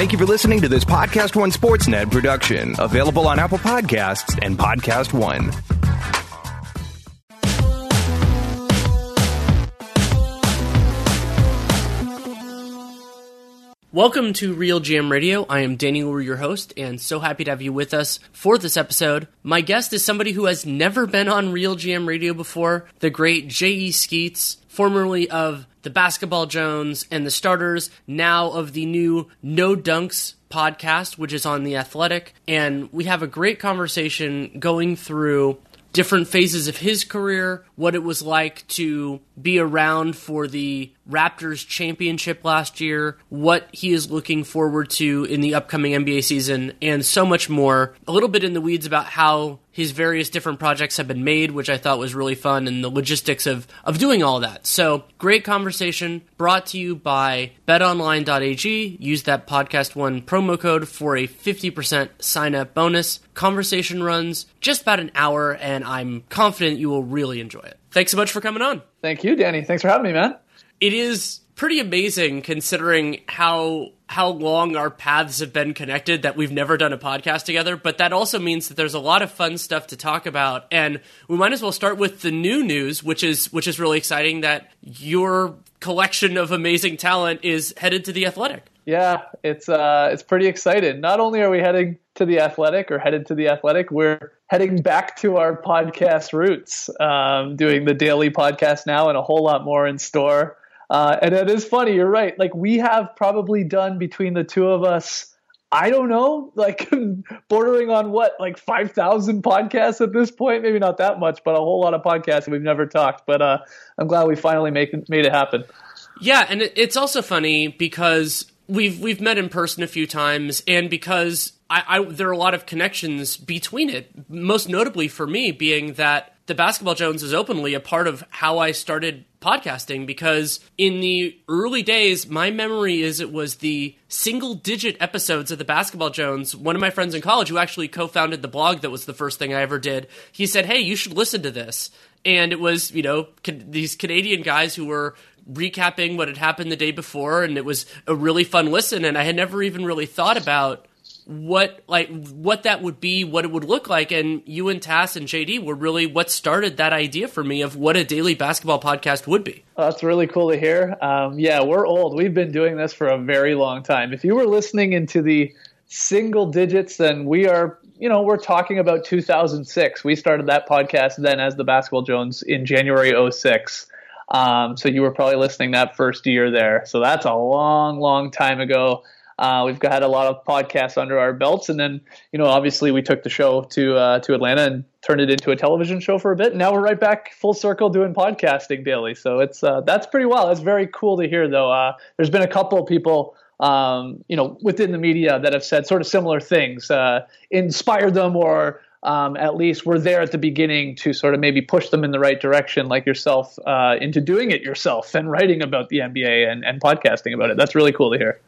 Thank you for listening to this Podcast One Sportsnet production, available on Apple Podcasts and Podcast One. Welcome to Real GM Radio. I am Danny Leroux, your host, and so happy to have you with us for this episode. My guest is somebody who has never been on Real GM Radio before, the great J.E. Skeets, formerly of the Basketball Jones and the Starters, now of the new No Dunks podcast, which is on The Athletic. And we have a great conversation going through different phases of his career, what it was like to be around for the Raptors championship last year, what he is looking forward to in the upcoming NBA season, and so much more. A little bit in the weeds about how his various different projects have been made, which I thought was really fun, and the logistics of, of doing all that. So, great conversation brought to you by betonline.ag. Use that podcast one promo code for a 50% sign up bonus. Conversation runs just about an hour, and I'm confident you will really enjoy it. Thanks so much for coming on. Thank you, Danny. Thanks for having me, man. It is pretty amazing considering how how long our paths have been connected that we've never done a podcast together but that also means that there's a lot of fun stuff to talk about. And we might as well start with the new news which is which is really exciting that your collection of amazing talent is headed to the athletic. Yeah it's uh it's pretty excited. Not only are we heading to the athletic or headed to the athletic we're heading back to our podcast roots um, doing the daily podcast now and a whole lot more in store uh, and it is funny. You're right. Like we have probably done between the two of us. I don't know, like bordering on what, like 5,000 podcasts at this point? Maybe not that much, but a whole lot of podcasts we've never talked. But uh, I'm glad we finally make, made it happen. Yeah, and it's also funny because we've we've met in person a few times, and because I, I, there are a lot of connections between it. Most notably for me, being that the Basketball Jones is openly a part of how I started podcasting because in the early days, my memory is it was the single digit episodes of the Basketball Jones. One of my friends in college who actually co founded the blog that was the first thing I ever did, he said, Hey, you should listen to this. And it was, you know, these Canadian guys who were recapping what had happened the day before, and it was a really fun listen. And I had never even really thought about what like what that would be, what it would look like, and you and Tas and JD were really what started that idea for me of what a daily basketball podcast would be. Oh, that's really cool to hear. Um, yeah, we're old. We've been doing this for a very long time. If you were listening into the single digits, then we are. You know, we're talking about 2006. We started that podcast then as the Basketball Jones in January 06. Um, so you were probably listening that first year there. So that's a long, long time ago. Uh, we've had a lot of podcasts under our belts, and then you know obviously we took the show to uh, to Atlanta and turned it into a television show for a bit. And now we're right back full circle doing podcasting daily. So it's uh, that's pretty wild. That's very cool to hear though. Uh, there's been a couple of people. Um, you know, within the media that have said sort of similar things, uh, inspired them or um, at least were there at the beginning to sort of maybe push them in the right direction, like yourself, uh, into doing it yourself and writing about the NBA and, and podcasting about it. That's really cool to hear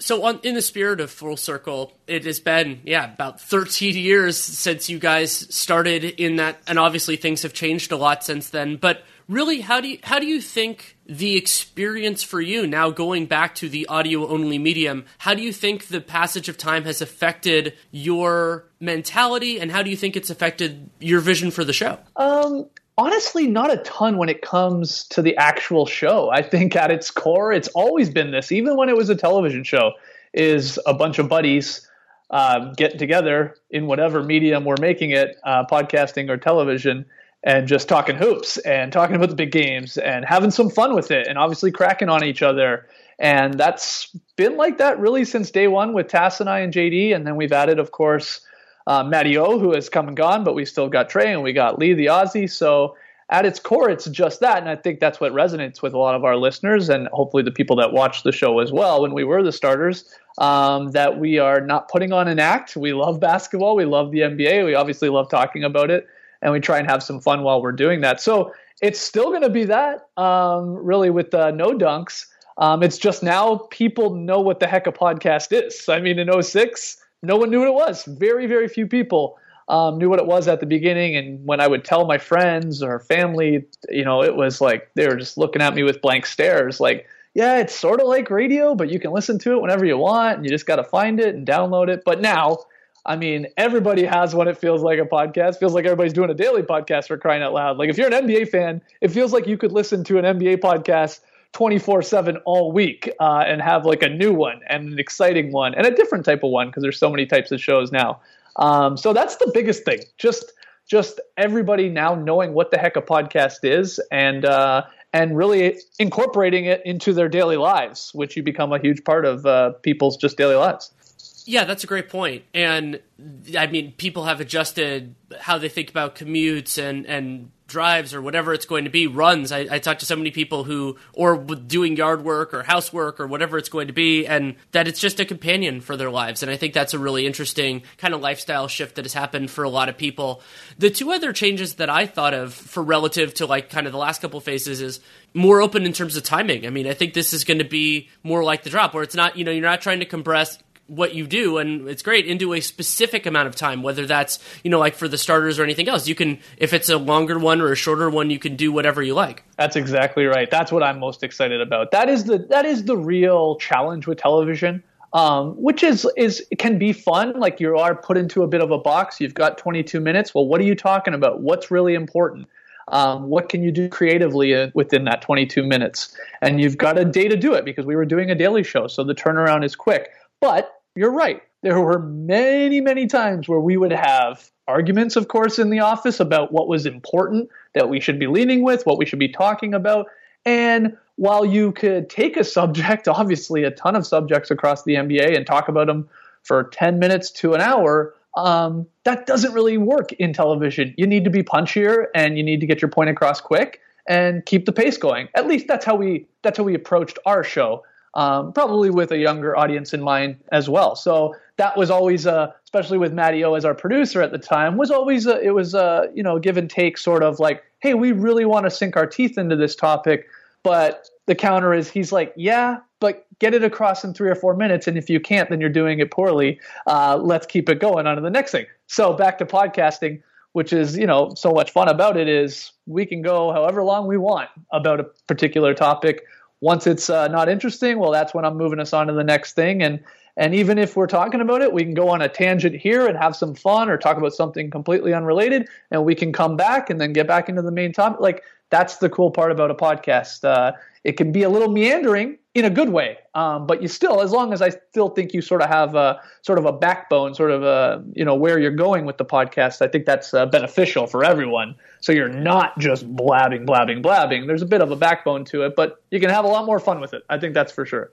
so on, in the spirit of full circle it has been yeah about 13 years since you guys started in that and obviously things have changed a lot since then but really how do you how do you think the experience for you now going back to the audio only medium how do you think the passage of time has affected your mentality and how do you think it's affected your vision for the show? Um honestly not a ton when it comes to the actual show. I think at its core, it's always been this, even when it was a television show, is a bunch of buddies uh, getting together in whatever medium we're making it, uh, podcasting or television, and just talking hoops and talking about the big games and having some fun with it and obviously cracking on each other. And that's been like that really since day one with Tas and I and JD. And then we've added, of course, uh, O, who has come and gone, but we still got Trey and we got Leigh the Aussie. So at its core, it's just that. And I think that's what resonates with a lot of our listeners and hopefully the people that watch the show as well when we were the starters. Um, that we are not putting on an act. We love basketball. We love the NBA. We obviously love talking about it. And we try and have some fun while we're doing that. So it's still going to be that, um, really, with uh, no dunks. Um, it's just now people know what the heck a podcast is. I mean, in 06, no one knew what it was. Very, very few people um, knew what it was at the beginning. And when I would tell my friends or family, you know, it was like they were just looking at me with blank stares. Like, yeah, it's sort of like radio, but you can listen to it whenever you want, and you just got to find it and download it. But now, I mean, everybody has one. it feels like a podcast. Feels like everybody's doing a daily podcast for crying out loud. Like if you're an NBA fan, it feels like you could listen to an NBA podcast 24 7 all week uh, and have like a new one and an exciting one and a different type of one because there's so many types of shows now. Um, so that's the biggest thing. Just just everybody now knowing what the heck a podcast is and uh, and really incorporating it into their daily lives, which you become a huge part of uh, people's just daily lives. Yeah, that's a great point. And I mean, people have adjusted how they think about commutes and, and drives or whatever it's going to be, runs. I, I talk to so many people who, or doing yard work or housework or whatever it's going to be, and that it's just a companion for their lives. And I think that's a really interesting kind of lifestyle shift that has happened for a lot of people. The two other changes that I thought of for relative to like kind of the last couple phases is more open in terms of timing. I mean, I think this is going to be more like the drop where it's not, you know, you're not trying to compress what you do and it's great into a specific amount of time whether that's you know like for the starters or anything else. You can if it's a longer one or a shorter one you can do whatever you like. That's exactly right. That's what i'm most excited about. That is the that is the real challenge with television um, which is is can be fun. Like you are put into a bit of a box. You've got 22 minutes. Well what are you talking about? What's really important? Um, what can you do creatively uh, within that 22 minutes? And you've got a day to do it because we were doing a daily show so the turnaround is quick. But you're right. There were many, many times where we would have arguments, of course, in the office about what was important that we should be leaning with, what we should be talking about. And while you could take a subject, obviously a ton of subjects across the NBA, and talk about them for 10 minutes to an hour, um, that doesn't really work in television. You need to be punchier and you need to get your point across quick and keep the pace going. At least that's how we that's how we approached our show um, probably with a younger audience in mind as well. So that was always, uh, especially with Matty O as our producer at the time, was always a, it was a you know give and take sort of like, hey, we really want to sink our teeth into this topic, but the counter is he's like, yeah, but get it across in three or four minutes, and if you can't, then you're doing it poorly. Uh, let's keep it going on to the next thing. So back to podcasting which is you know so much fun about it is we can go however long we want about a particular topic once it's uh, not interesting, well, that's when I'm moving us on to the next thing. And and even if we're talking about it, we can go on a tangent here and have some fun, or talk about something completely unrelated, and we can come back and then get back into the main topic. Like that's the cool part about a podcast. Uh, it can be a little meandering in a good way, um, but you still, as long as I still think you sort of have a sort of a backbone, sort of a you know where you're going with the podcast. I think that's uh, beneficial for everyone. So you're not just blabbing, blabbing, blabbing. There's a bit of a backbone to it, but you can have a lot more fun with it. I think that's for sure.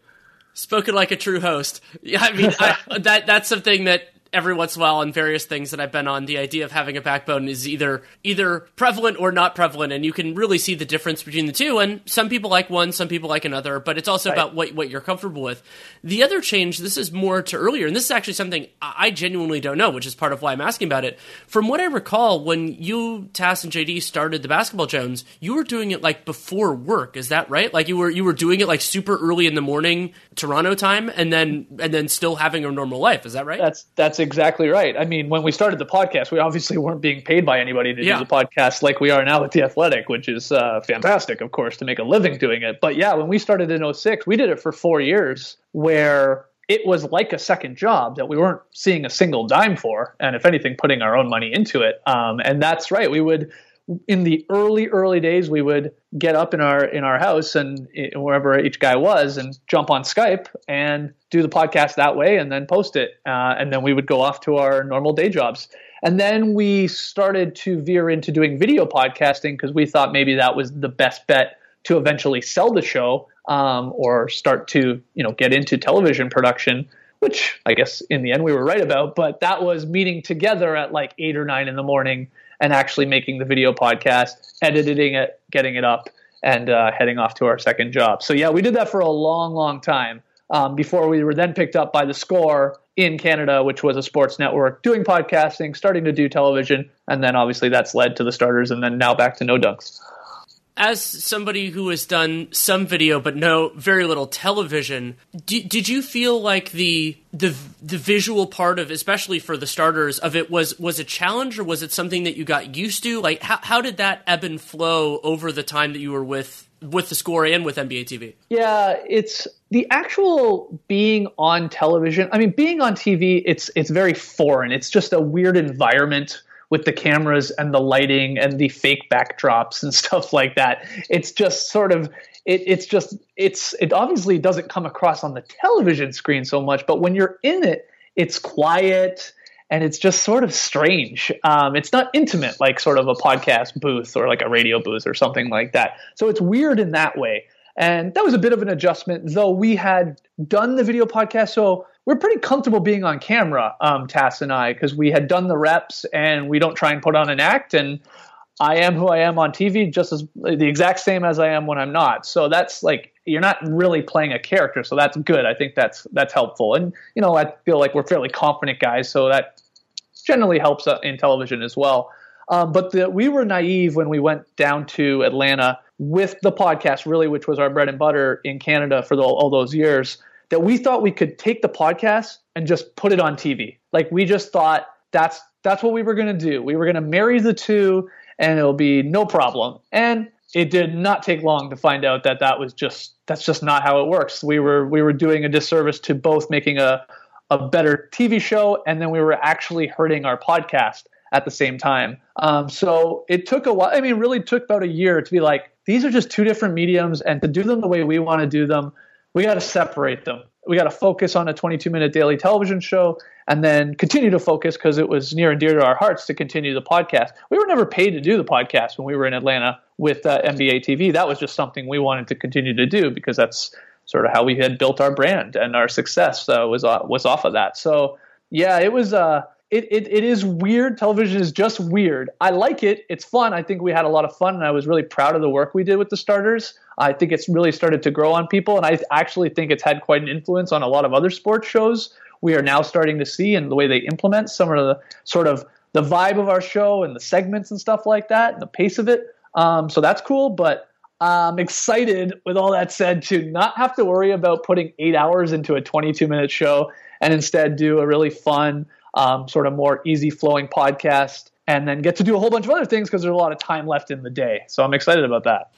Spoken like a true host. Yeah, I mean I, that that's something that every once in a while on various things that I've been on, the idea of having a backbone is either either prevalent or not prevalent, and you can really see the difference between the two. And some people like one, some people like another, but it's also right. about what what you're comfortable with. The other change, this is more to earlier, and this is actually something I genuinely don't know, which is part of why I'm asking about it. From what I recall, when you, Tas, and JD started the Basketball Jones, you were doing it like before work. Is that right? Like you were you were doing it like super early in the morning Toronto time, and then and then still having a normal life. Is that right? That's that's exactly right. I mean, when we started the podcast, we obviously weren't being paid by anybody to yeah. do the podcast like we are now with the Athletic, which is uh, fantastic, of course, to make a living doing it. But yeah, when we started in 06, we did it for four years where it was like a second job that we weren't seeing a single dime for, and if anything, putting our own money into it. Um, and that's right. We would in the early early days we would get up in our in our house and wherever each guy was and jump on skype and do the podcast that way and then post it uh, and then we would go off to our normal day jobs. And then we started to veer into doing video podcasting because we thought maybe that was the best bet to eventually sell the show um, or start to you know get into television production which i guess in the end we were right about but that was meeting together at like eight or nine in the morning and actually making the video podcast, editing it, getting it up, and uh, heading off to our second job. So yeah, we did that for a long, long time um, before we were then picked up by the Score in Canada, which was a sports network, doing podcasting, starting to do television, and then obviously that's led to the starters, and then now back to No Dunks. As somebody who has done some video but no very little television, d- did you feel like the the the visual part of, especially for the starters, of it was was a challenge, or was it something that you got used to? Like, how how did that ebb and flow over the time that you were with with the score and with NBA TV? Yeah, it's the actual being on television. I mean, being on TV, it's it's very foreign. It's just a weird environment with the cameras and the lighting and the fake backdrops and stuff like that. It's just sort of it, it's just it's it obviously doesn't come across on the television screen so much, but when you're in it, it's quiet and it's just sort of strange. Um, it's not intimate like sort of a podcast booth or like a radio booth or something like that. So it's weird in that way. And that was a bit of an adjustment, though we had done the video podcast. So we're pretty comfortable being on camera, um, Tas and I, because we had done the reps and we don't try and put on an act. And I am who I am on TV, just as the exact same as I am when I'm not. So that's like you're not really playing a character, so that's good. I think that's that's helpful. And you know, I feel like we're fairly confident guys, so that generally helps uh, in television as well. Um, but the, we were naive when we went down to Atlanta with the podcast, really, which was our bread and butter in Canada for the, all those years. That we thought we could take the podcast and just put it on TV. Like we just thought that's that's what we were going to do. We were going to marry the two and it'll be no problem. And it did not take long to find out that that was just that's just not how it works. We were we were doing a disservice to both making a a better TV show and then we were actually hurting our podcast at the same time. Um, so it took a while. I mean, really took about a year to be like, these are just two different mediums, and to do them the way we want to do them, we got to separate them. We got to focus on a 22 minute daily television show and then continue to focus because it was near and dear to our hearts to continue the podcast. We were never paid to do the podcast when we were in Atlanta with uh, NBA TV. That was just something we wanted to continue to do because that's sort of how we had built our brand and our success uh, was uh, was off of that. So yeah, it was. Uh, it, it, it is weird. Television is just weird. I like it. It's fun. I think we had a lot of fun, and I was really proud of the work we did with the starters. I think it's really started to grow on people, and I actually think it's had quite an influence on a lot of other sports shows. We are now starting to see, and the way they implement some of the sort of the vibe of our show and the segments and stuff like that, and the pace of it. Um, so that's cool. But I'm excited, with all that said, to not have to worry about putting eight hours into a 22 minute show and instead do a really fun um, sort of more easy flowing podcast, and then get to do a whole bunch of other things because there's a lot of time left in the day. So I'm excited about that.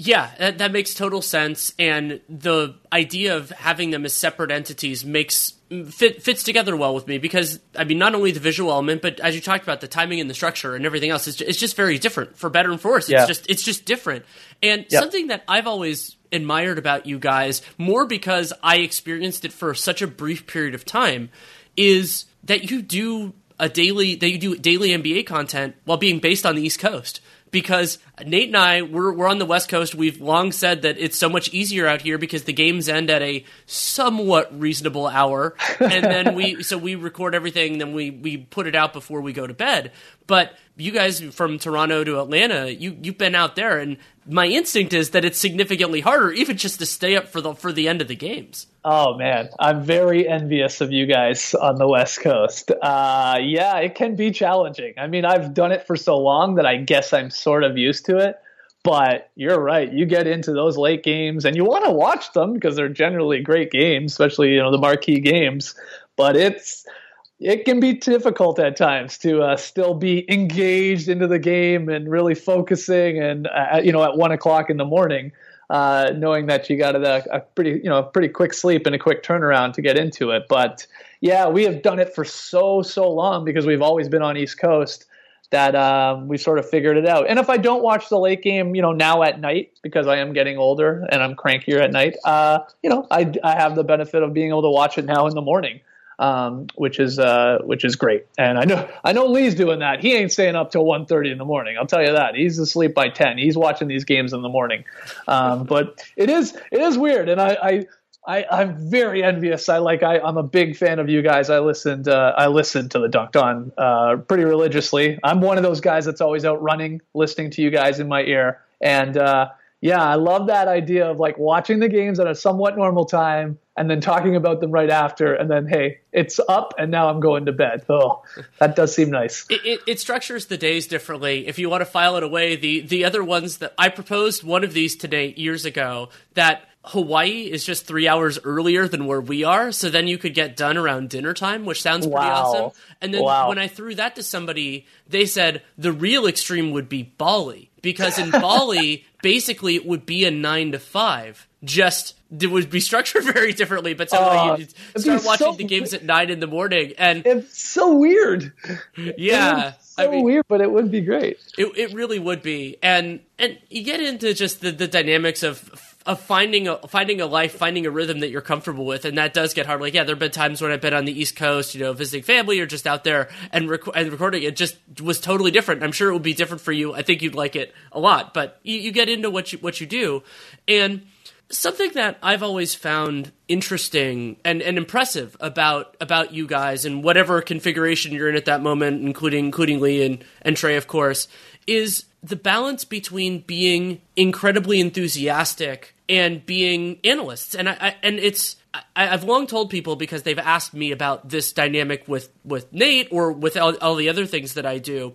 Yeah, that, that, makes total sense, and the idea of having them as separate entities makes mm, fit, fits together well with me because I mean, not only the visual element, but as you talked about, the timing and the structure and everything else, it's just, it's just very different for better and for worse. It's yeah. just it's just different, and yep. something that I've always admired about you guys more because I experienced it for such a brief period of time is that you do a daily that you do daily NBA content while being based on the East Coast because Nate and I we're we're on the West Coast. We've long said that it's so much easier out here because the games end at a somewhat reasonable hour, and then we so we record everything, then we we put it out before we go to bed. But you guys from Toronto to Atlanta, you you've been out there, and my instinct is that it's significantly harder, even just to stay up for the for the end of the games. Oh man, I'm very envious of you guys on the West Coast. Uh, yeah, it can be challenging. I mean, I've done it for so long that I guess I'm sort of used to it. But you're right. You get into those late games, and you want to watch them because they're generally great games, especially you know the marquee games. But it's it can be difficult at times to uh, still be engaged into the game and really focusing and uh, you know at one o'clock in the morning uh, knowing that you got a, a, pretty you know a pretty quick sleep and a quick turnaround to get into it. But yeah we have done it for so so long because we've always been on east coast that um, we sort of figured it out. And if i don't watch the late game you know now at night because i am getting older and i'm crankier at night uh, you know I, I have the benefit of being able to watch it now in the morning um, which is uh, which is great. And I know I know Leigh's doing that. He ain't staying up till 1.30 in the morning. I'll tell you that. He's asleep by ten. He's watching these games in the morning. Um, but it is it is weird, and I. I I, am very envious. I like. I, am a big fan of you guys. I listened. Uh, I listened to the Dunc'd On uh, pretty religiously. I'm one of those guys that's always out running, listening to you guys in my ear. And uh, Yeah, I love that idea of like watching the games at a somewhat normal time and then talking about them right after, and then hey, it's up, and now I'm going to bed. Oh, that does seem nice. It, it, it, structures the days differently. If you want to file it away, the the other ones that I proposed one of these today years ago that Hawaii is just three hours earlier than where we are, so then you could get done around dinner time, which sounds pretty wow. awesome. And then wow. when I threw that to somebody, they said the real extreme would be Bali because in Bali, basically it would be a nine to five. Just it would be structured very differently, but so uh, you start watching so, the games at nine in the morning, and it's so weird. Yeah, so I mean, weird, but it would be great. It it really would be, and and you get into just the, the dynamics of of finding a finding a life, finding a rhythm that you're comfortable with, and that does get hard. Like, yeah, there have been times when I've been on the East Coast, you know, visiting family or just out there and, rec- and recording. It just was totally different. I'm sure it will be different for you. I think you'd like it a lot, but you, you get into what you what you do, and something that I've always found interesting and, and impressive about about you guys and whatever configuration you're in at that moment, including including Leigh and, and Trey, of course, is the balance between being incredibly enthusiastic and being analysts. And I, I and it's I, have long told people because they've asked me about this dynamic with with Nate or with all, all the other things that I do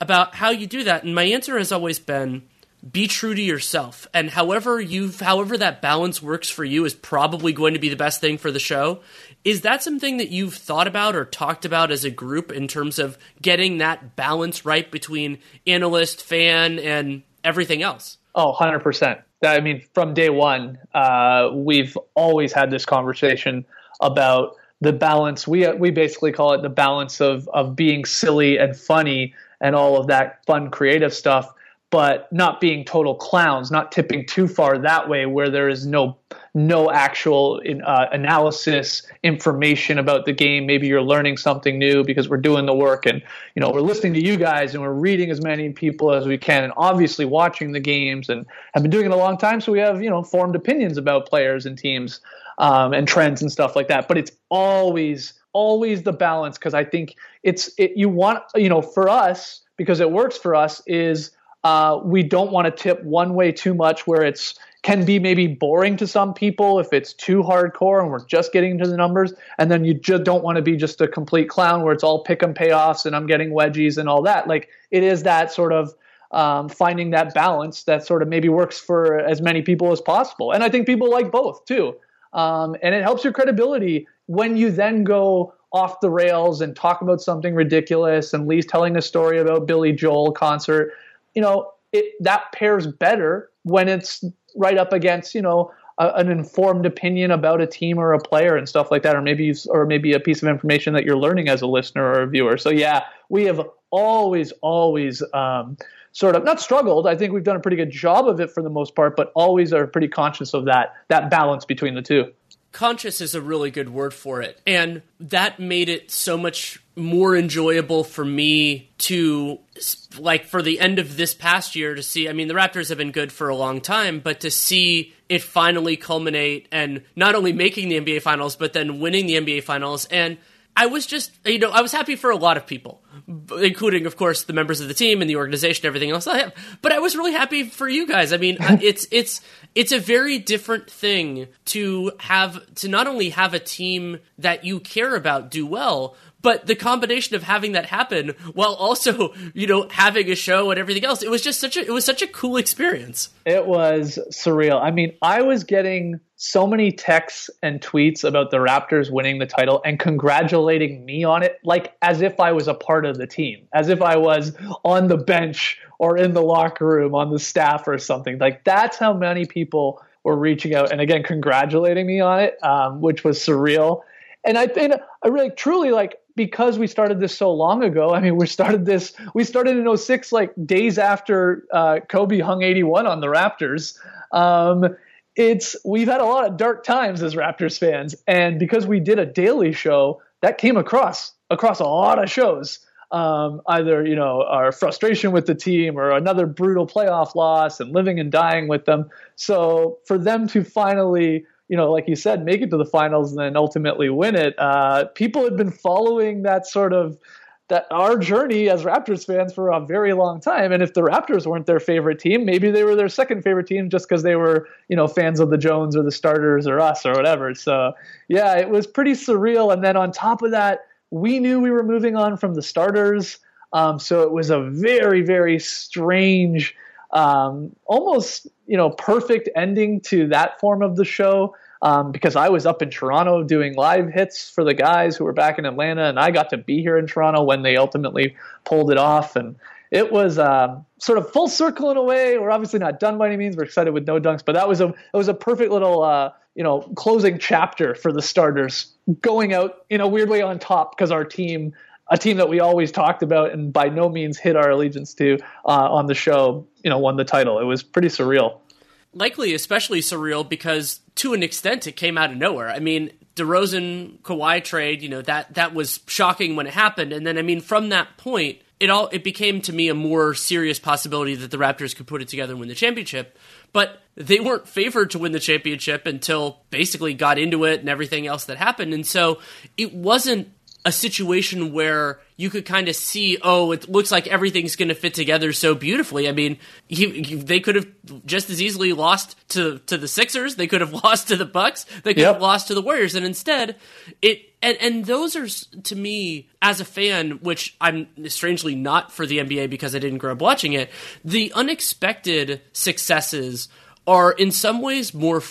about how you do that. And my answer has always been be true to yourself and however you however that balance works for you is probably going to be the best thing for the show is that something that you've thought about or talked about as a group in terms of getting that balance right between analyst fan and everything else? Oh 100% I mean, from day one, uh, we've always had this conversation about the balance. We we basically call it the balance of of being silly and funny and all of that fun, creative stuff, but not being total clowns, not tipping too far that way, where there is no no actual uh, analysis information about the game. Maybe you're learning something new because we're doing the work and you know we're listening to you guys and we're reading as many people as we can and obviously watching the games and have been doing it a long time. So we have you know formed opinions about players and teams um, and trends and stuff like that. But it's always always the balance because i think it's it, you want you know for us because it works for us is uh, we don't want to tip one way too much where it's can be maybe boring to some people if it's too hardcore and we're just getting to the numbers. And then you just don't want to be just a complete clown where it's all pick and payoffs and I'm getting wedgies and all that. Like it is that sort of um, finding that balance that sort of maybe works for as many people as possible. And I think people like both too. Um, and it helps your credibility when you then go off the rails and talk about something ridiculous and Leigh's telling a story about Billy Joel concert. You know, it that pairs better when it's right up against you know a, an informed opinion about a team or a player and stuff like that, or maybe you, or maybe a piece of information that you're learning as a listener or a viewer. So yeah, we have always always um, sort of not struggled. I think we've done a pretty good job of it for the most part, but always are pretty conscious of that that balance between the two conscious is a really good word for it. And that made it so much more enjoyable for me to like for the end of this past year to see I mean the Raptors have been good for a long time but to see it finally culminate and not only making the NBA finals but then winning the NBA finals and I was just, you know, I was happy for a lot of people, including, of course, the members of the team and the organization, everything else. I have, but I was really happy for you guys. I mean, it's it's it's a very different thing to have to not only have a team that you care about do well, but the combination of having that happen while also, you know, having a show and everything else, it was just such a it was such a cool experience. It was surreal. I mean, I was getting so many texts and tweets about the Raptors winning the title and congratulating me on it, like as if I was a part of the team, as if I was on the bench or in the locker room on the staff or something. Like that's how many people were reaching out and again congratulating me on it, um, which was surreal. And I think I really truly like because we started this so long ago. I mean, we started this we started in 06 like days after uh, Kobe hung 81 on the Raptors. Um, it's we've had a lot of dark times as Raptors fans, and because we did a daily show, that came across across a lot of shows. Um, either you know our frustration with the team or another brutal playoff loss and living and dying with them. So for them to finally, you know, like you said, make it to the finals and then ultimately win it, uh, people had been following that sort of that our journey as Raptors fans for a very long time. And if the Raptors weren't their favorite team, maybe they were their second favorite team just because they were, you know, fans of the Jones or the starters or us or whatever. So yeah, it was pretty surreal. And then on top of that, we knew we were moving on from the starters. Um, so it was a very, very strange, um, almost, you know, perfect ending to that form of the show um, because I was up in Toronto doing live hits for the guys who were back in Atlanta, and I got to be here in Toronto when they ultimately pulled it off. And it was uh, sort of full circle in a way. We're obviously not done by any means. We're excited with no dunks, but that was a it was a perfect little uh, you know closing chapter for the starters, going out in a weird way on top because our team. A team that we always talked about and by no means hid our allegiance to uh, on the show, you know, won the title. It was pretty surreal likely especially surreal because to an extent it came out of nowhere. I mean, DeRozan Kawhi trade, you know, that that was shocking when it happened and then I mean from that point it all it became to me a more serious possibility that the Raptors could put it together and win the championship. But they weren't favored to win the championship until basically got into it and everything else that happened. And so it wasn't a situation where you could kind of see, oh, it looks like everything's going to fit together so beautifully. I mean, he, he, they could have just as easily lost to to the Sixers. They could have lost to the Bucks. They could yep. have lost to the Warriors, and instead, it and and those are to me as a fan, which I'm strangely not for the NBA because I didn't grow up watching it. The unexpected successes are in some ways more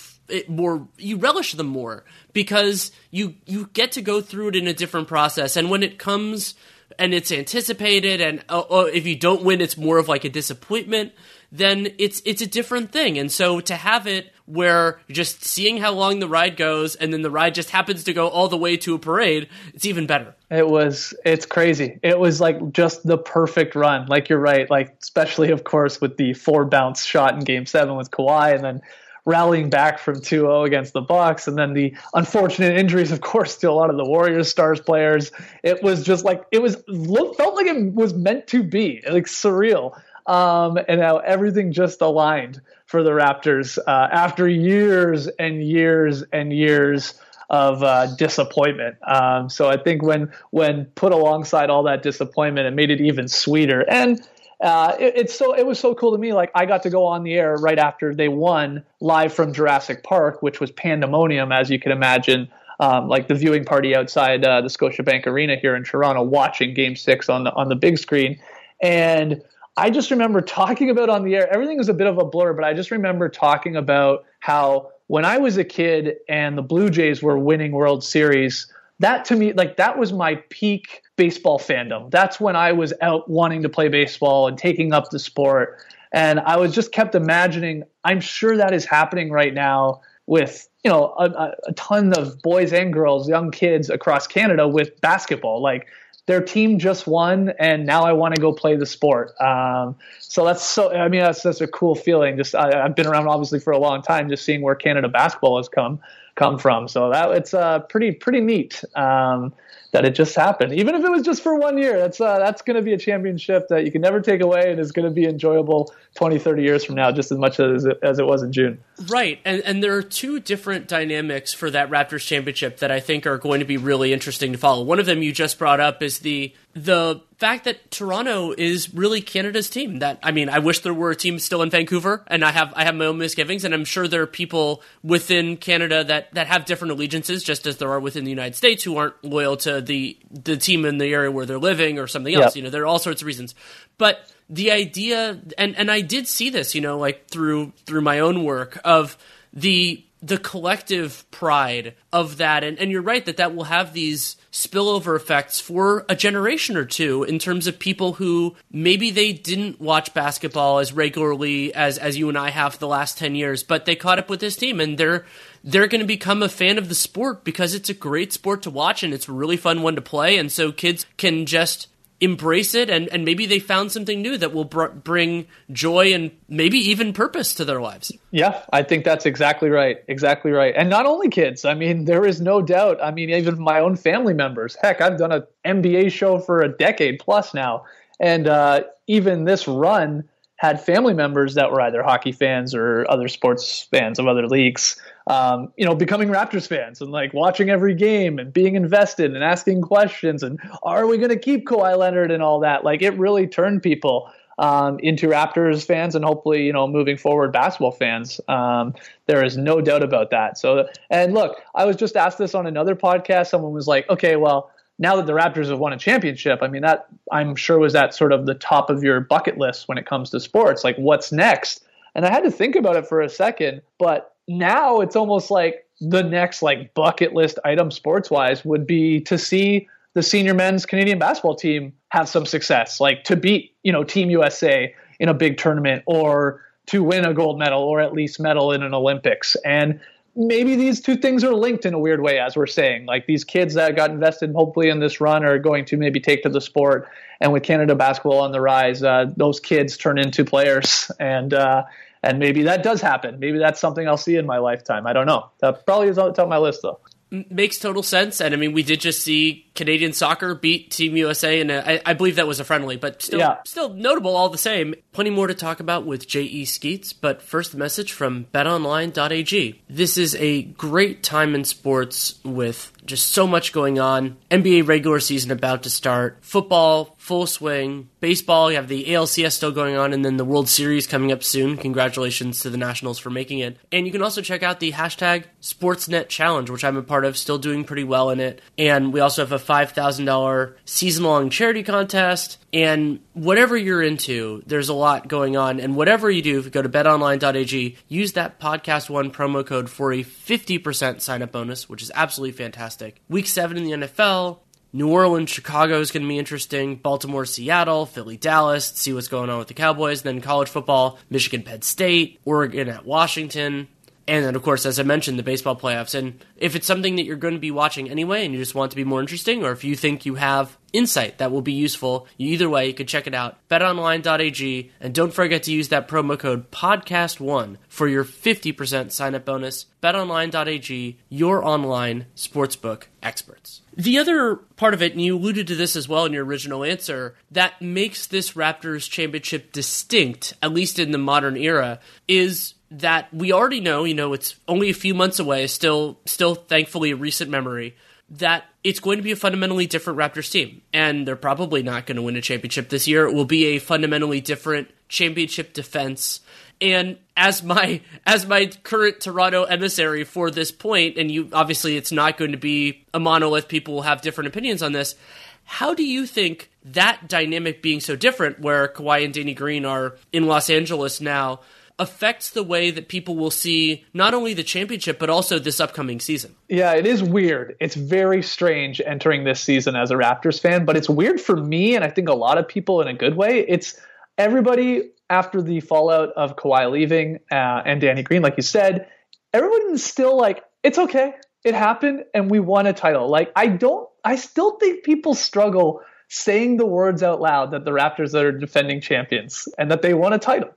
more you relish them more because you you get to go through it in a different process and when it comes and it's anticipated and uh, uh, if you don't win it's more of like a disappointment then it's it's a different thing. And so to have it where just seeing how long the ride goes and then the ride just happens to go all the way to a parade it's even better. It was it's crazy. It was like just the perfect run. Like you're right. Like especially of course with the four bounce shot in game 7 with Kawhi and then rallying back from 2-0 against the Bucks, and then the unfortunate injuries, of course, to a lot of the Warriors stars players. It was just like it was felt like it was meant to be, like surreal. Um, and how everything just aligned for the Raptors uh, after years and years and years of uh, disappointment. Um, so I think when when put alongside all that disappointment, it made it even sweeter. And uh, it, it's so it was so cool to me. Like I got to go on the air right after they won live from Jurassic Park, which was pandemonium, as you can imagine. Um, like the viewing party outside uh, the Scotiabank Arena here in Toronto, watching Game Six on the on the big screen, and I just remember talking about on the air. Everything was a bit of a blur, but I just remember talking about how when I was a kid and the Blue Jays were winning World Series, that to me, like that was my peak baseball fandom. That's when I was out wanting to play baseball and taking up the sport. And I was just kept imagining, I'm sure that is happening right now with, you know, a, a ton of boys and girls, young kids across Canada with basketball. Like their team just won and now I want to go play the sport. Um, so that's so, I mean, that's, that's a cool feeling. Just, I, have been around obviously for a long time, just seeing where Canada basketball has come, come from. So that it's uh, pretty, pretty neat. Um, that it just happened. Even if it was just for one year, that's uh, that's going to be a championship that you can never take away and is going to be enjoyable 20, 30 years from now, just as much as it, as it was in June. Right, and and there are two different dynamics for that Raptors championship that I think are going to be really interesting to follow. One of them you just brought up is the the fact that Toronto is really Canada's team. That I mean, I wish there were a team still in Vancouver, and I have I have my own misgivings, and I'm sure there are people within Canada that that have different allegiances, just as there are within the United States who aren't loyal to the the team in the area where they're living or something else. Yep. You know, there are all sorts of reasons, but the idea, and and I did see this, you know, like through through my own work of the the collective pride of that and, and you're right that that will have these spillover effects for a generation or two in terms of people who maybe they didn't watch basketball as regularly as as you and I have the last 10 years but they caught up with this team and they're they're going to become a fan of the sport because it's a great sport to watch and it's a really fun one to play. And so kids can just embrace it and, and maybe they found something new that will br- bring joy and maybe even purpose to their lives. Yeah, I think that's exactly right. Exactly right. And not only kids. I mean, there is no doubt. I mean, even my own family members. Heck, I've done an NBA show for a decade plus now. And uh, even this run had family members that were either hockey fans or other sports fans of other leagues um, you know, becoming Raptors fans and like watching every game and being invested and asking questions and are we going to keep Kawhi Leonard and all that? Like it really turned people um, into Raptors fans and hopefully, you know, moving forward basketball fans. Um, there is no doubt about that. So, and look, I was just asked this on another podcast. Someone was like, okay, well, now that the Raptors have won a championship, I mean, that I'm sure was that sort of the top of your bucket list when it comes to sports. Like, what's next? And I had to think about it for a second, but now it's almost like the next like bucket list item sports wise would be to see the senior men's Canadian basketball team have some success, like to beat, you know, Team USA in a big tournament or to win a gold medal or at least medal in an Olympics. And maybe these two things are linked in a weird way, as we're saying. Like these kids that got invested, hopefully, in this run are going to maybe take to the sport. And with Canada basketball on the rise, uh, those kids turn into players. And uh, and maybe that does happen. Maybe that's something I'll see in my lifetime. I don't know. That probably is on the top of my list, though. Makes total sense, and I mean, we did just see Canadian soccer beat Team USA, and uh, I, I, believe that was a friendly, but still, yeah. still notable all the same. Plenty more to talk about with J.E. Skeets, but first, message from BetOnline.ag. This is a great time in sports with just so much going on. NBA regular season about to start. Football, full swing. Baseball, you have the ALCS still going on, and then the World Series coming up soon. Congratulations to the Nationals for making it. And you can also check out the hashtag Sportsnet Challenge, which I'm a part of, still doing pretty well in it. And we also have a $5,000 season long charity contest. And whatever you're into, there's a lot going on. And whatever you do, if you go to betonline.ag, use that podcast one promo code for a 50% sign up bonus, which is absolutely fantastic. Week seven in the NFL, New Orleans, Chicago is going to be interesting. Baltimore, Seattle, Philly, Dallas. See what's going on with the Cowboys. Then college football, Michigan, Penn State, Oregon at Washington. And then, of course, as I mentioned, the baseball playoffs. And if it's something that you're going to be watching anyway and you just want to be more interesting, or if you think you have insight that will be useful, either way, you can check it out. BetOnline.ag. And don't forget to use that promo code PODCAST1 for your 50% sign up bonus. BetOnline.ag, your online sportsbook experts. The other part of it, and you alluded to this as well in your original answer, that makes this Raptors championship distinct, at least in the modern era, is that we already know, you know, it's only a few months away, still still thankfully a recent memory, that it's going to be a fundamentally different Raptors team. And they're probably not going to win a championship this year. It will be a fundamentally different championship defense. And as my as my current Toronto emissary for this point, and you obviously it's not going to be a monolith, people will have different opinions on this. How do you think that dynamic being so different, where Kawhi and Danny Green are in Los Angeles now, affects the way that people will see not only the championship but also this upcoming season. Yeah, it is weird. It's very strange entering this season as a Raptors fan, but it's weird for me and I think a lot of people in a good way. It's everybody after the fallout of Kawhi leaving uh, and Danny Green, like you said, everyone's still like, it's okay. It happened and we won a title. Like, I don't, I still think people struggle saying the words out loud that the Raptors are defending champions and that they won a title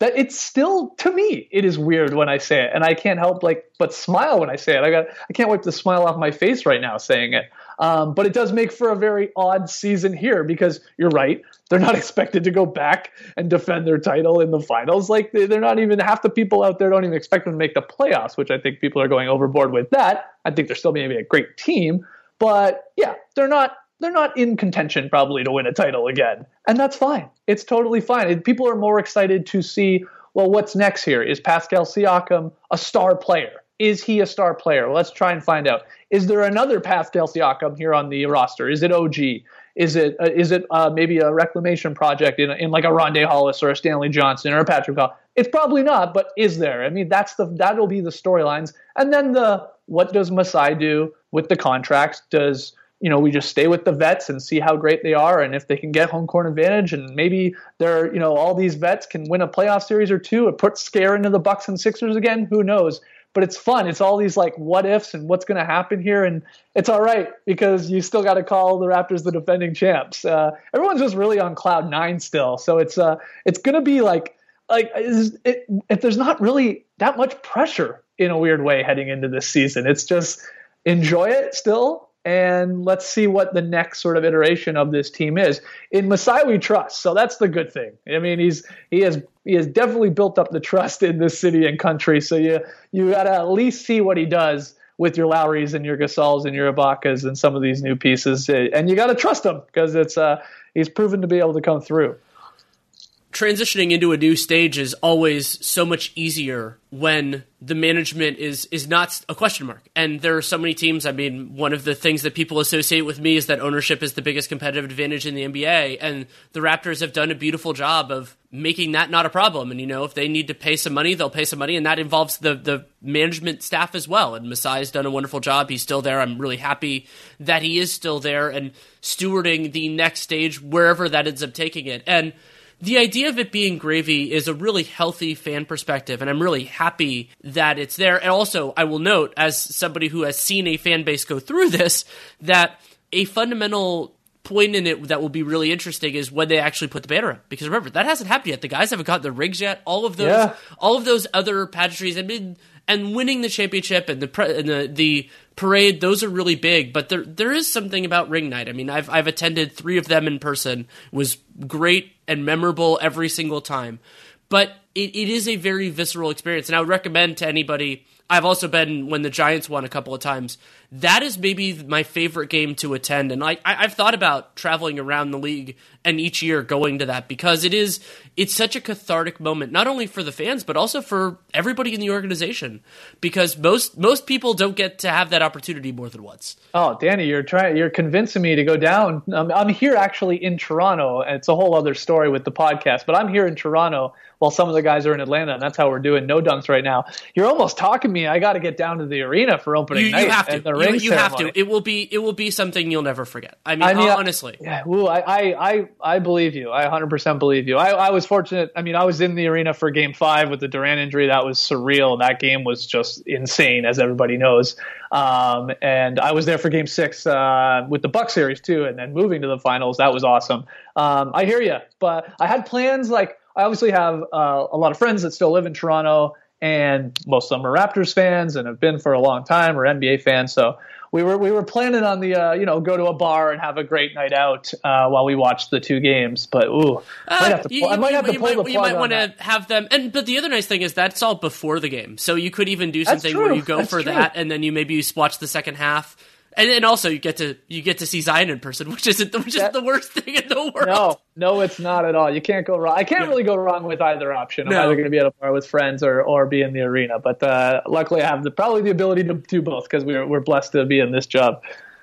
that it's still to me it is weird when I say it, and I can't help like but smile when I say it. I got I can't wipe the smile off my face right now saying it. Um, but it does make for a very odd season here because you're right. They're not expected to go back and defend their title in the finals. Like they're not even half the people out there don't even expect them to make the playoffs, which I think people are going overboard with that. I think they're still maybe a great team, but yeah, they're not they're not in contention probably to win a title again. And that's fine. It's totally fine. People are more excited to see, well, what's next here? Is Pascal Siakam a star player? Is he a star player? Let's try and find out. Is there another Pascal Siakam here on the roster? Is it OG? Is it uh, is it uh, maybe a reclamation project in, in like a Rondae Hollis or a Stanley Johnson or a Patrick Hall? It's probably not, but is there? I mean, that's the that'll be the storylines. And then the what does Masai do with the contracts? Does you know, we just stay with the vets and see how great they are, and if they can get home court advantage, and maybe they're, you know, all these vets can win a playoff series or two, or put scare into the Bucks and Sixers again. Who knows? But it's fun. It's all these like what ifs and what's going to happen here, and it's all right because you still got to call the Raptors the defending champs. Uh, everyone's just really on cloud nine still, so it's uh, it's going to be like like it, if there's not really that much pressure in a weird way heading into this season. It's just enjoy it still and let's see what the next sort of iteration of this team is. In Masai, we trust, so that's the good thing. I mean, he's he has he has definitely built up the trust in this city and country. So you you got to at least see what he does with your Lowrys and your Gasols and your Ibakas and some of these new pieces, and you got to trust him because it's uh he's proven to be able to come through transitioning into a new stage is always so much easier when the management is is not a question mark. And there are so many teams. I mean, one of the things that people associate with me is that ownership is the biggest competitive advantage in the NBA, and the Raptors have done a beautiful job of making that not a problem. And you know, if they need to pay some money, they'll pay some money, and that involves the the management staff as well. And Masai's done a wonderful job. He's still there. I'm really happy that he is still there and stewarding the next stage wherever that ends up taking it. And the idea of it being gravy is a really healthy fan perspective, and I'm really happy that it's there. And also, I will note, as somebody who has seen a fan base go through this, that a fundamental point in it that will be really interesting is when they actually put the banner up. Because remember, that hasn't happened yet. The guys haven't got the rigs yet. All of those, yeah. all of those other pageantries. I mean, and winning the championship and the pre- and the the parade those are really big but there there is something about ring night i mean i've i've attended 3 of them in person was great and memorable every single time but it, it is a very visceral experience and i would recommend to anybody I've also been when the Giants won a couple of times. That is maybe my favorite game to attend, and like I, have thought about traveling around the league and each year going to that because it is it's such a cathartic moment, not only for the fans but also for everybody in the organization. Because most most people don't get to have that opportunity more than once. Oh, Danny, you're trying you're convincing me to go down. Um, I'm here actually in Toronto, and it's a whole other story with the podcast. But I'm here in Toronto while some of the guys are in Atlanta, and that's how we're doing no dunks right now. You're almost talking me. I got to get down to the arena for opening you, night. You have to. the ring you, you have to. It will be. It will be something you'll never forget. I mean, I mean honestly. Yeah. Ooh, I, I, I, I believe you. I 100% believe you. I, I was fortunate. I mean, I was in the arena for Game Five with the Durant injury. That was surreal. That game was just insane, as everybody knows. Um, and I was there for Game Six uh, with the Buck series too, and then moving to the finals. That was awesome. Um, I hear you, but I had plans like I obviously have uh, a lot of friends that still live in Toronto, and most of them are Raptors fans and have been for a long time, or NBA fans. So we were we were planning on the uh, you know go to a bar and have a great night out uh, while we watched the two games. But ooh, might have to, you, I might have to pull might, the plug You might want to have them, and but the other nice thing is that's all before the game, so you could even do something where you go that's for true. that, and then you maybe you watch the second half and then also you get to you get to see Zion in person, which isn't which is the worst thing in the world. No, no, it's not at all. You can't go wrong. I can't yeah. really go wrong with either option. I'm no. either going to be at a bar with friends or or be in the arena. But uh, luckily, I have the probably the ability to do both because we're we're blessed to be in this job.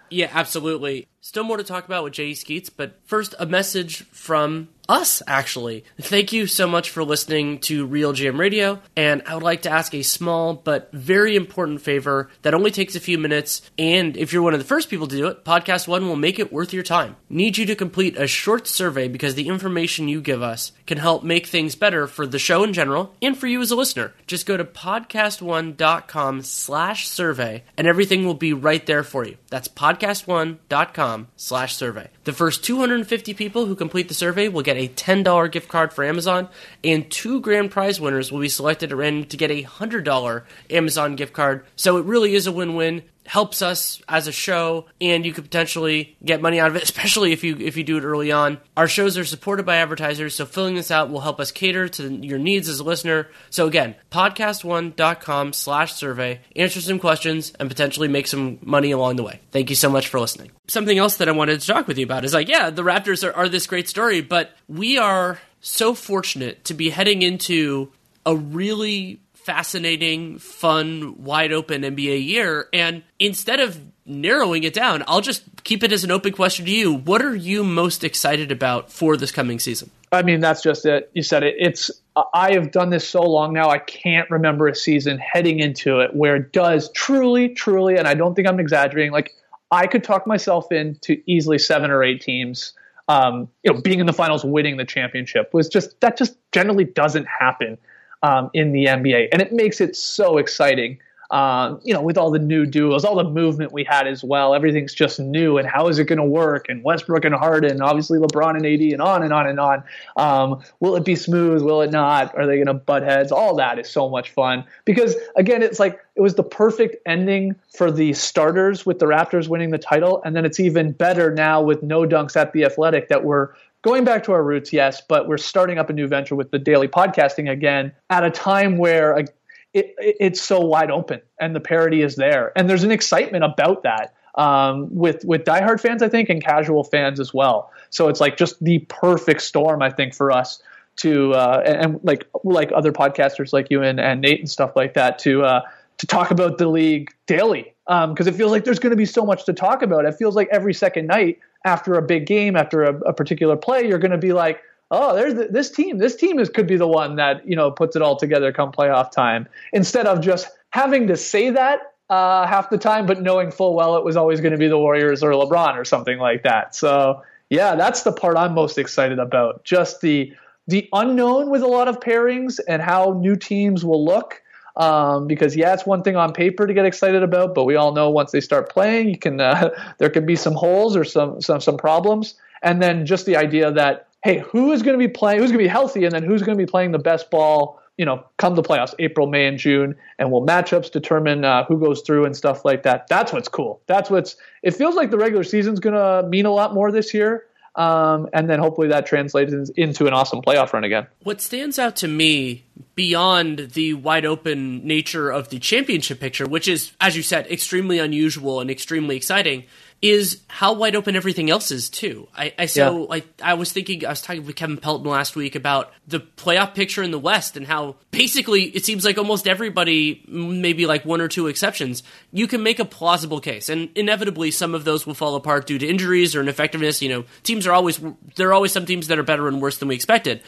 Yeah, absolutely. Still more to talk about with J.E. Skeets, but first, a message from us, actually. Thank you so much for listening to Real GM Radio, and I would like to ask a small but very important favor that only takes a few minutes, and if you're one of the first people to do it, Podcast One will make it worth your time. Need you to complete a short survey because the information you give us can help make things better for the show in general and for you as a listener. Just go to podcastone.com slash survey, and everything will be right there for you. That's podcastone.com slash survey. The first 250 people who complete the survey will get a $10 gift card for Amazon, and two grand prize winners will be selected at random to get a $100 Amazon gift card. So it really is a win win helps us as a show and you could potentially get money out of it especially if you if you do it early on. Our shows are supported by advertisers so filling this out will help us cater to your needs as a listener. So again podcastone.com slash survey answer some questions and potentially make some money along the way. Thank you so much for listening. Something else that i wanted to talk with you about is like yeah the raptors are, are this great story but we are so fortunate to be heading into a really fascinating, fun, wide open NBA year. And instead of narrowing it down, I'll just keep it as an open question to you. What are you most excited about for this coming season? I mean, that's just it. You said it. It's I have done this so long now. I can't remember a season heading into it where it does truly, truly, and I don't think I'm exaggerating. Like I could talk myself into easily seven or eight teams. Um, you know, being in the finals, winning the championship was just that just generally doesn't happen um, in the NBA, and it makes it so exciting. um, you know, with all the new duos, all the movement we had as well, everything's just new. And how is it going to work? And Westbrook and Harden, obviously LeBron and AD, and on and on and on. Um, will it be smooth? Will it not? Are they going to butt heads? All that is so much fun because again, it's like it was the perfect ending for the starters with the Raptors winning the title, and then it's even better now with no dunks at the Athletic that we're going back to our roots, yes, but we're starting up a new venture with the daily podcasting again at a time where it, it's so wide open and the parity is there. And there's an excitement about that um, with with diehard fans, I think, and casual fans as well. So it's like just the perfect storm, I think, for us to uh, and, and, like like other podcasters like you and, and Nate and stuff like that to uh, to talk about the league daily because um, it feels like there's going to be so much to talk about. It feels like every second night after a big game, after a, a particular play, you're going to be like, oh, there's the, this team. This team is could be the one that you know puts it all together come playoff time. Instead of just having to say that uh, half the time, but knowing full well it was always going to be the Warriors or LeBron or something like that. So yeah, that's the part I'm most excited about. Just the the unknown with a lot of pairings and how new teams will look. Um, because yeah, it's one thing on paper to get excited about, but we all know once they start playing, you can uh, there can be some holes or some some some problems. And then just the idea that hey, who is going to be playing, who's going to be healthy, and then who's going to be playing the best ball, you know, come the playoffs, April, May, and June, and will matchups determine uh, who goes through and stuff like that. That's what's cool. That's what's, it feels like the regular season's going to mean a lot more this year. Um, and then hopefully that translates into an awesome playoff run again. What stands out to me beyond the wide open nature of the championship picture, which is, as you said, extremely unusual and extremely exciting, is how wide open everything else is too. I, I so yeah. I, I was thinking I was talking with Kevin Pelton last week about the playoff picture in the West and how basically it seems like almost everybody, maybe like one or two exceptions, you can make a plausible case, and inevitably some of those will fall apart due to injuries or ineffectiveness. You know, teams are always there are always some teams that are better and worse than we expected,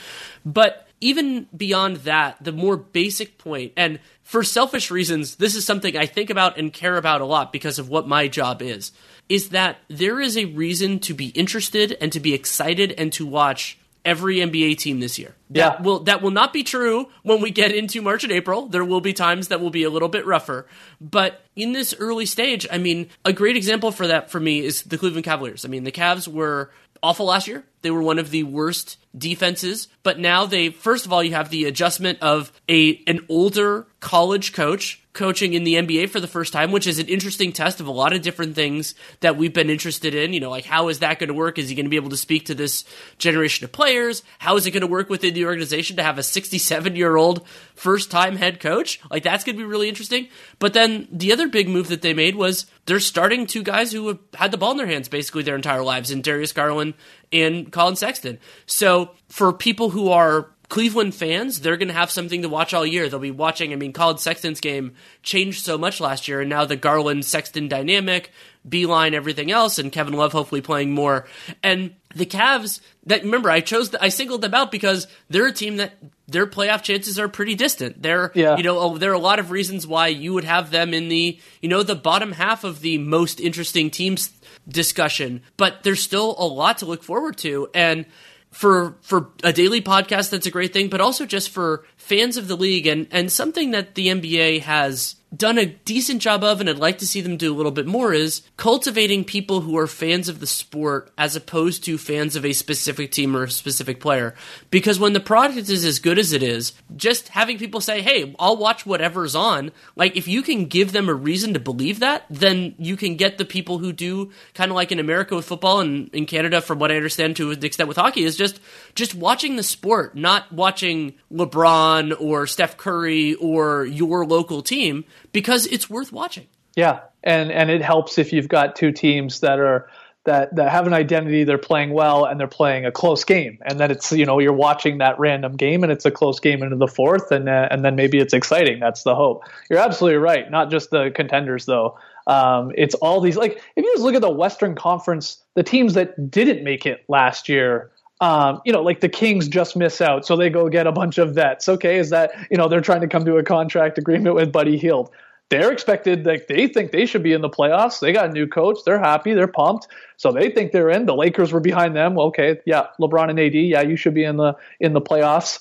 but even beyond that, the more basic point, and for selfish reasons, this is something I think about and care about a lot because of what my job is is that there is a reason to be interested and to be excited and to watch every NBA team this year. That yeah. will that will not be true when we get into March and April. There will be times that will be a little bit rougher, but in this early stage, I mean, a great example for that for me is the Cleveland Cavaliers. I mean, the Cavs were awful last year. They were one of the worst defenses, but now they first of all you have the adjustment of a an older college coach coaching in the NBA for the first time, which is an interesting test of a lot of different things that we've been interested in. You know, like how is that going to work? Is he going to be able to speak to this generation of players? How is it going to work within the organization to have a 67 year old first time head coach? Like that's going to be really interesting. But then the other big move that they made was they're starting two guys who have had the ball in their hands basically their entire lives in Darius Garland and Collin Sexton. So for people who are Cleveland fans, they're going to have something to watch all year. They'll be watching. I mean, Collin Sexton's game changed so much last year, and now the Garland Sexton dynamic, Beilein, everything else, and Kevin Love hopefully playing more. And the Cavs, that remember, I chose, the, I singled them out because they're a team that their playoff chances are pretty distant. There, yeah. you know, there are a lot of reasons why you would have them in the, you know, the bottom half of the most interesting teams discussion, but there's still a lot to look forward to. And for for a daily podcast, that's a great thing, but also just for fans of the league and and something that the NBA has done a decent job of, and I'd like to see them do a little bit more, is cultivating people who are fans of the sport as opposed to fans of a specific team or a specific player. Because when the product is as good as it is, just having people say, hey, I'll watch whatever's on, like if you can give them a reason to believe that, then you can get the people who do kind of like in America with football and in Canada, from what I understand to an extent with hockey, is just just watching the sport, not watching LeBron or Steph Curry or your local team because it's worth watching. Yeah, and and it helps if you've got two teams that are that that have an identity, they're playing well, and they're playing a close game, and then it's you know you're watching that random game, and it's a close game into the fourth, and uh, and then maybe it's exciting. That's the hope. You're absolutely right. Not just the contenders though. Um, it's all these like if you just look at the Western Conference, the teams that didn't make it last year um, you know, like the Kings just miss out, so they go get a bunch of vets. Okay, is that you know they're trying to come to a contract agreement with Buddy Hield? They're expected, like they think they should be in the playoffs. They got a new coach, they're happy, they're pumped, so they think they're in. The Lakers were behind them. Well, Okay, yeah, LeBron and AD, yeah, you should be in the in the playoffs.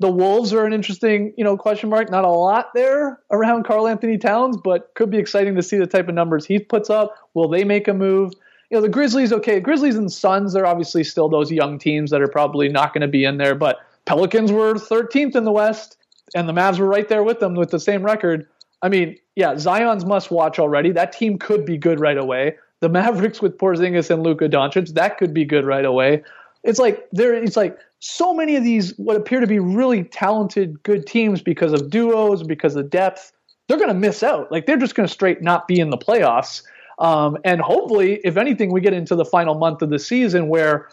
The Wolves are an interesting, you know, question mark. Not a lot there around Karl-Anthony Towns, but could be exciting to see the type of numbers he puts up. Will they make a move? You know, the Grizzlies, okay, Grizzlies and Suns, they're obviously still those young teams that are probably not going to be in there, but Pelicans were 13th in the West, and the Mavs were right there with them with the same record. I mean, yeah, Zion's must watch already. That team could be good right away. The Mavericks with Porzingis and Luka Doncic, that could be good right away. It's like there. It's like so many of these what appear to be really talented, good teams because of duos, because of depth. They're going to miss out. Like they're just going to straight not be in the playoffs. Um, and hopefully, if anything, we get into the final month of the season where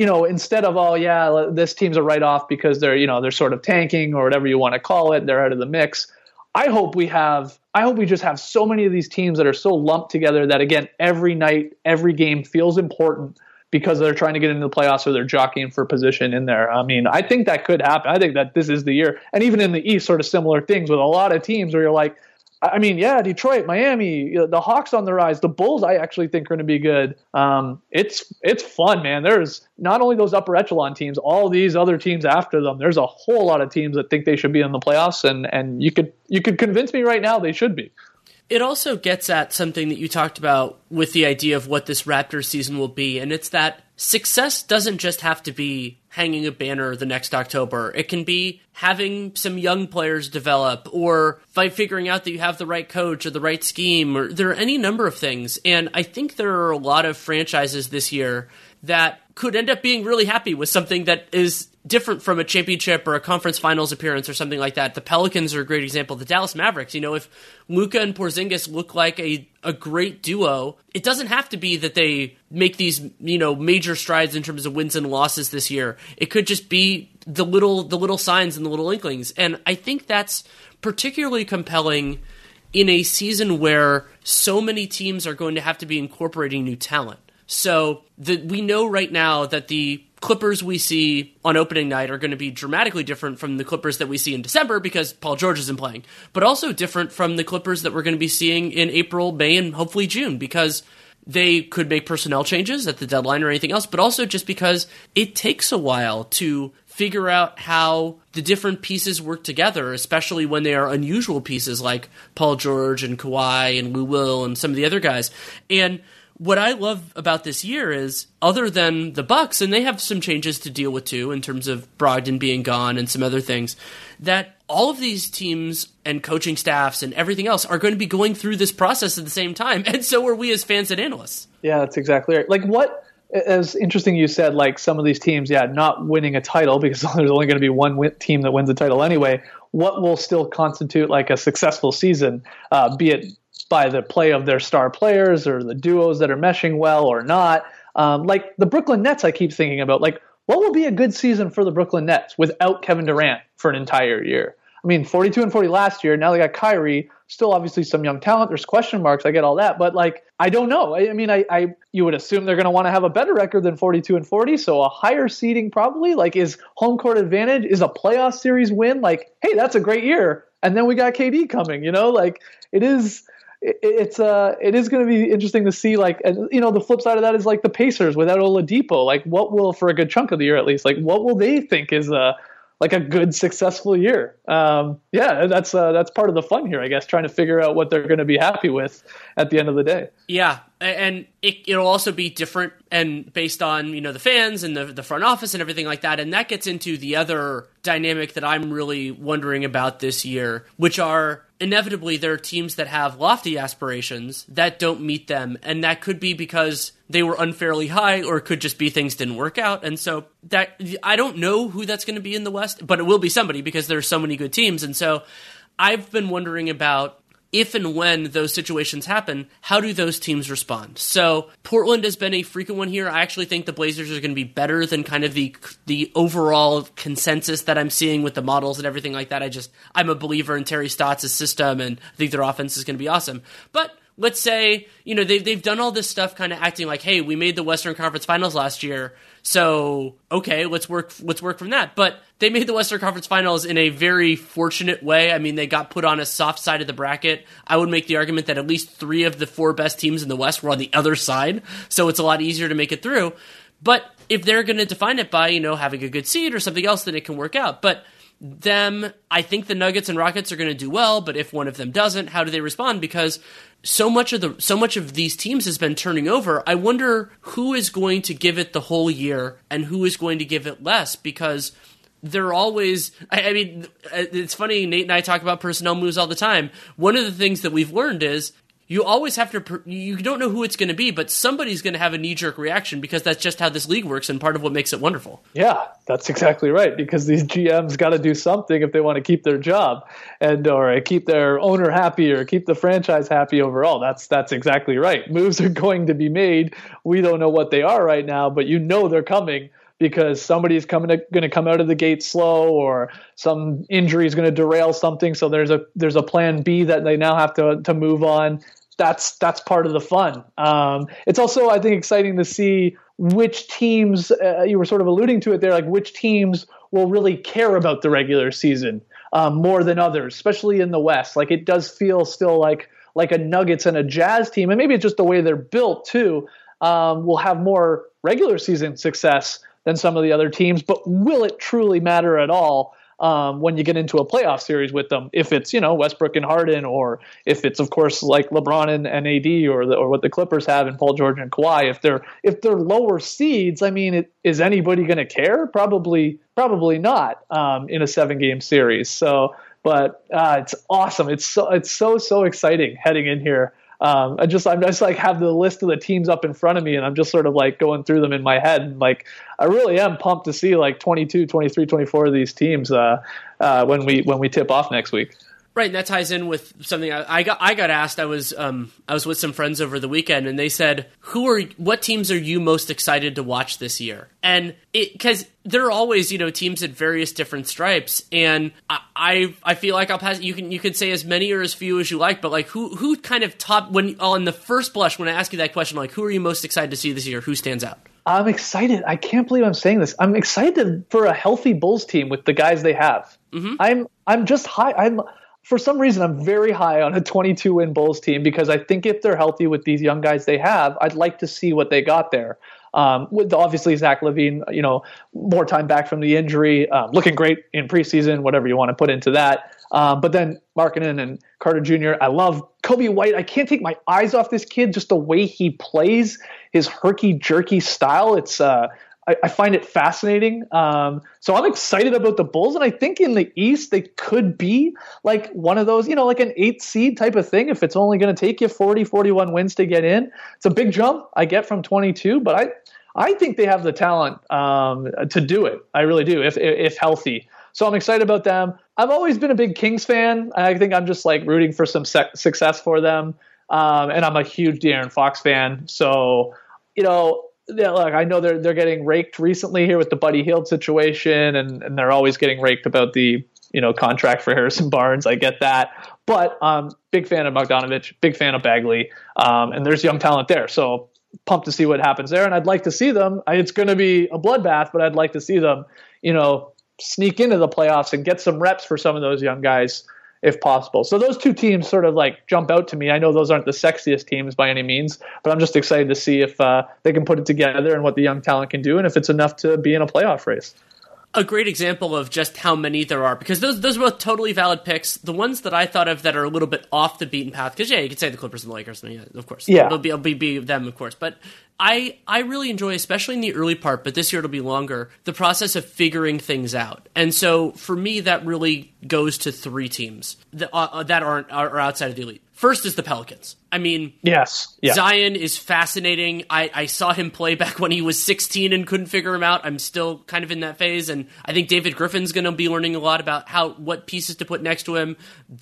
you know, instead of oh yeah, this team's a write off because they're you know they're sort of tanking or whatever you want to call it, they're out of the mix. I hope we have. I hope we just have so many of these teams that are so lumped together that again, every night, every game feels important because they're trying to get into the playoffs or they're jockeying for position in there. I mean, I think that could happen. I think that this is the year, and even in the East, sort of similar things with a lot of teams where you're like, I mean, yeah, Detroit, Miami, the Hawks on the rise. The Bulls, I actually think, are going to be good. Um, it's it's fun, man. There's not only those upper echelon teams, all these other teams after them. There's a whole lot of teams that think they should be in the playoffs, and and you could you could convince me right now they should be. It also gets at something that you talked about with the idea of what this Raptors season will be, and it's that success doesn't just have to be hanging a banner the next October. It can be having some young players develop or by figuring out that you have the right coach or the right scheme or there are any number of things. And I think there are a lot of franchises this year that could end up being really happy with something that is different from a championship or a conference finals appearance or something like that. The Pelicans are a great example. The Dallas Mavericks, you know, if Luka and Porzingis look like a, a great duo, it doesn't have to be that they make these, you know, major strides in terms of wins and losses this year. It could just be the little the little signs and the little inklings. And I think that's particularly compelling in a season where so many teams are going to have to be incorporating new talent. So the, we know right now that the Clippers we see on opening night are going to be dramatically different from the Clippers that we see in December because Paul George isn't playing, but also different from the Clippers that we're going to be seeing in April, May, and hopefully June because they could make personnel changes at the deadline or anything else, but also just because it takes a while to figure out how the different pieces work together, especially when they are unusual pieces like Paul George and Kawhi and Lou Will and some of the other guys. And what I love about this year is, other than the Bucks, and they have some changes to deal with too in terms of Brogdon being gone and some other things, that all of these teams and coaching staffs and everything else are going to be going through this process at the same time, and so are we as fans and analysts. Yeah, that's exactly right. Like what? As interesting you said, like some of these teams, yeah, not winning a title because there's only going to be one win- team that wins a title anyway. What will still constitute like a successful season? Uh, be it by the play of their star players or the duos that are meshing well or not. Um, like the Brooklyn Nets, I keep thinking about like what will be a good season for the Brooklyn Nets without Kevin Durant for an entire year. I mean, 42 and 40 last year. Now they got Kyrie. Still, obviously, some young talent. There's question marks. I get all that, but like, I don't know. I, I mean, I, I you would assume they're going to want to have a better record than 42 and 40, so a higher seeding probably. Like, is home court advantage? Is a playoff series win? Like, hey, that's a great year. And then we got KD coming. You know, like it is it, it's uh it is going to be interesting to see like and, you know the flip side of that is like the Pacers without Oladipo like what will for a good chunk of the year at least like what will they think is a like a good successful year? Um, yeah that's uh, that's part of the fun here I guess trying to figure out what they're going to be happy with at the end of the day. Yeah and it, it'll also be different and based on you know the fans and the, the front office and everything like that and that gets into the other dynamic that i'm really wondering about this year which are inevitably there are teams that have lofty aspirations that don't meet them and that could be because they were unfairly high or it could just be things didn't work out and so that i don't know who that's going to be in the west but it will be somebody because there's so many good teams and so i've been wondering about if and when those situations happen, how do those teams respond? So Portland has been a frequent one here. I actually think the Blazers are going to be better than kind of the the overall consensus that I'm seeing with the models and everything like that. I just I'm a believer in Terry Stotts' system, and I think their offense is going to be awesome. But let's say you know they've they've done all this stuff, kind of acting like, hey, we made the Western Conference Finals last year. So okay, let's work let's work from that. But they made the Western Conference Finals in a very fortunate way. I mean, they got put on a soft side of the bracket. I would make the argument that at least three of the four best teams in the West were on the other side, so it's a lot easier to make it through. But if they're going to define it by you know having a good seed or something else, then it can work out. But them, I think the Nuggets and Rockets are going to do well, but if one of them doesn't, how do they respond? Because so much of the so much of these teams has been turning over. I wonder who is going to give it the whole year and who is going to give it less because they're always I, I, mean it's funny nate and i talk about personnel moves all the time one of the things that we've learned is you always have to you don't know who it's going to be but somebody's going to have a knee-jerk reaction because that's just how this league works and part of what makes it wonderful. Yeah that's exactly right because these gms got to do something if they want to keep their job and or keep their owner happy or keep the franchise happy overall. That's that's exactly right. Moves are going to be made. We don't know what they are right now but you know they're coming because somebody's coming to, going to come out of the gate slow or some injury is going to derail something. So there's a there's a plan B that they now have to to move on that's that's part of the fun. Um, it's also I think exciting to see which teams uh, you were sort of alluding to it there, like which teams will really care about the regular season um, more than others, especially in the West. Like it does feel still like like a Nuggets and a Jazz team, and maybe it's just the way they're built too. Um, will have more regular season success than some of the other teams, but will it truly matter at all? Um, when you get into a playoff series with them. If it's you know Westbrook and Harden, or if it's of course like LeBron and, and AD, or the, or what the Clippers have in Paul George and Kawhi. If they're if they're lower seeds, I mean, it, is anybody going to care? Probably probably not um, in a seven game series. So, but uh, it's awesome. It's so it's so so exciting heading in here um, I just I'm just like have the list of the teams up in front of me and I'm just sort of like going through them in my head and like I really am pumped to see like 22, 23, 24 of these teams uh, uh, when we when we tip off next week. Right, and that ties in with something I, I, got. I got asked. I was um, I was with some friends over the weekend, and they said, "Who are what teams are you most excited to watch this year?" And because there are always you know teams at various different stripes, and I, I, I feel like I'll pass. You can you can say as many or as few as you like, but like who who kind of top when on the first blush when I ask you that question, like who are you most excited to see this year? Who stands out? I'm excited. I can't believe I'm saying this. I'm excited for a healthy Bulls team with the guys they have. Mm-hmm. I'm I'm just high. I'm for some reason, I'm very high on a 22 win Bulls team because I think if they're healthy with these young guys they have, I'd like to see what they got there. Um, with obviously Zach LaVine, you know, more time back from the injury, um, looking great in preseason, whatever you want to put into that. Um, but then Markkanen and Carter Jr. I love Coby White. I can't take my eyes off this kid. Just the way he plays, his herky jerky style. It's uh, I, I find it fascinating. Um, so I'm excited about the Bulls, and I think in the East they could be like one of those, you know, like an eight seed type of thing. If it's only going to take you 40, 41 wins to get in, it's a big jump I get from 22, but I I think they have the talent um, to do it. I really do, if if healthy. So I'm excited about them. I've always been a big Kings fan. I think I'm just like rooting for some success for them. Um, and I'm a huge De'Aaron Fox fan. So, you know, yeah, look, I know they're they're getting raked recently here with the Buddy Hield situation, and, and they're always getting raked about the you know contract for Harrison Barnes. I get that, but um, big fan of Bogdanovich, big fan of Bagley, um, and there's young talent there. So pumped to see what happens there, and I'd like to see them. It's going to be a bloodbath, but I'd like to see them, you know, sneak into the playoffs and get some reps for some of those young guys if possible. So those two teams sort of like jump out to me. I know those aren't the sexiest teams by any means, but I'm just excited to see if uh, they can put it together and what the young talent can do, and if it's enough to be in a playoff race a great example of just how many there are because those those are both totally valid picks. The ones that I thought of that are a little bit off the beaten path because yeah, you could say the Clippers and the Lakers, and yeah, of course, yeah, it'll be, it'll be, be them, of course. But I I really enjoy, especially in the early part, but this year it'll be longer, the process of figuring things out. And so for me, that really goes to three teams that uh, that aren't are outside of the elite. First is the Pelicans. I mean, yes. Zion is fascinating. I, I saw him play back when he was 16 and couldn't figure him out. I'm still kind of in that phase, and I think David Griffin's going to be learning a lot about how what pieces to put next to him.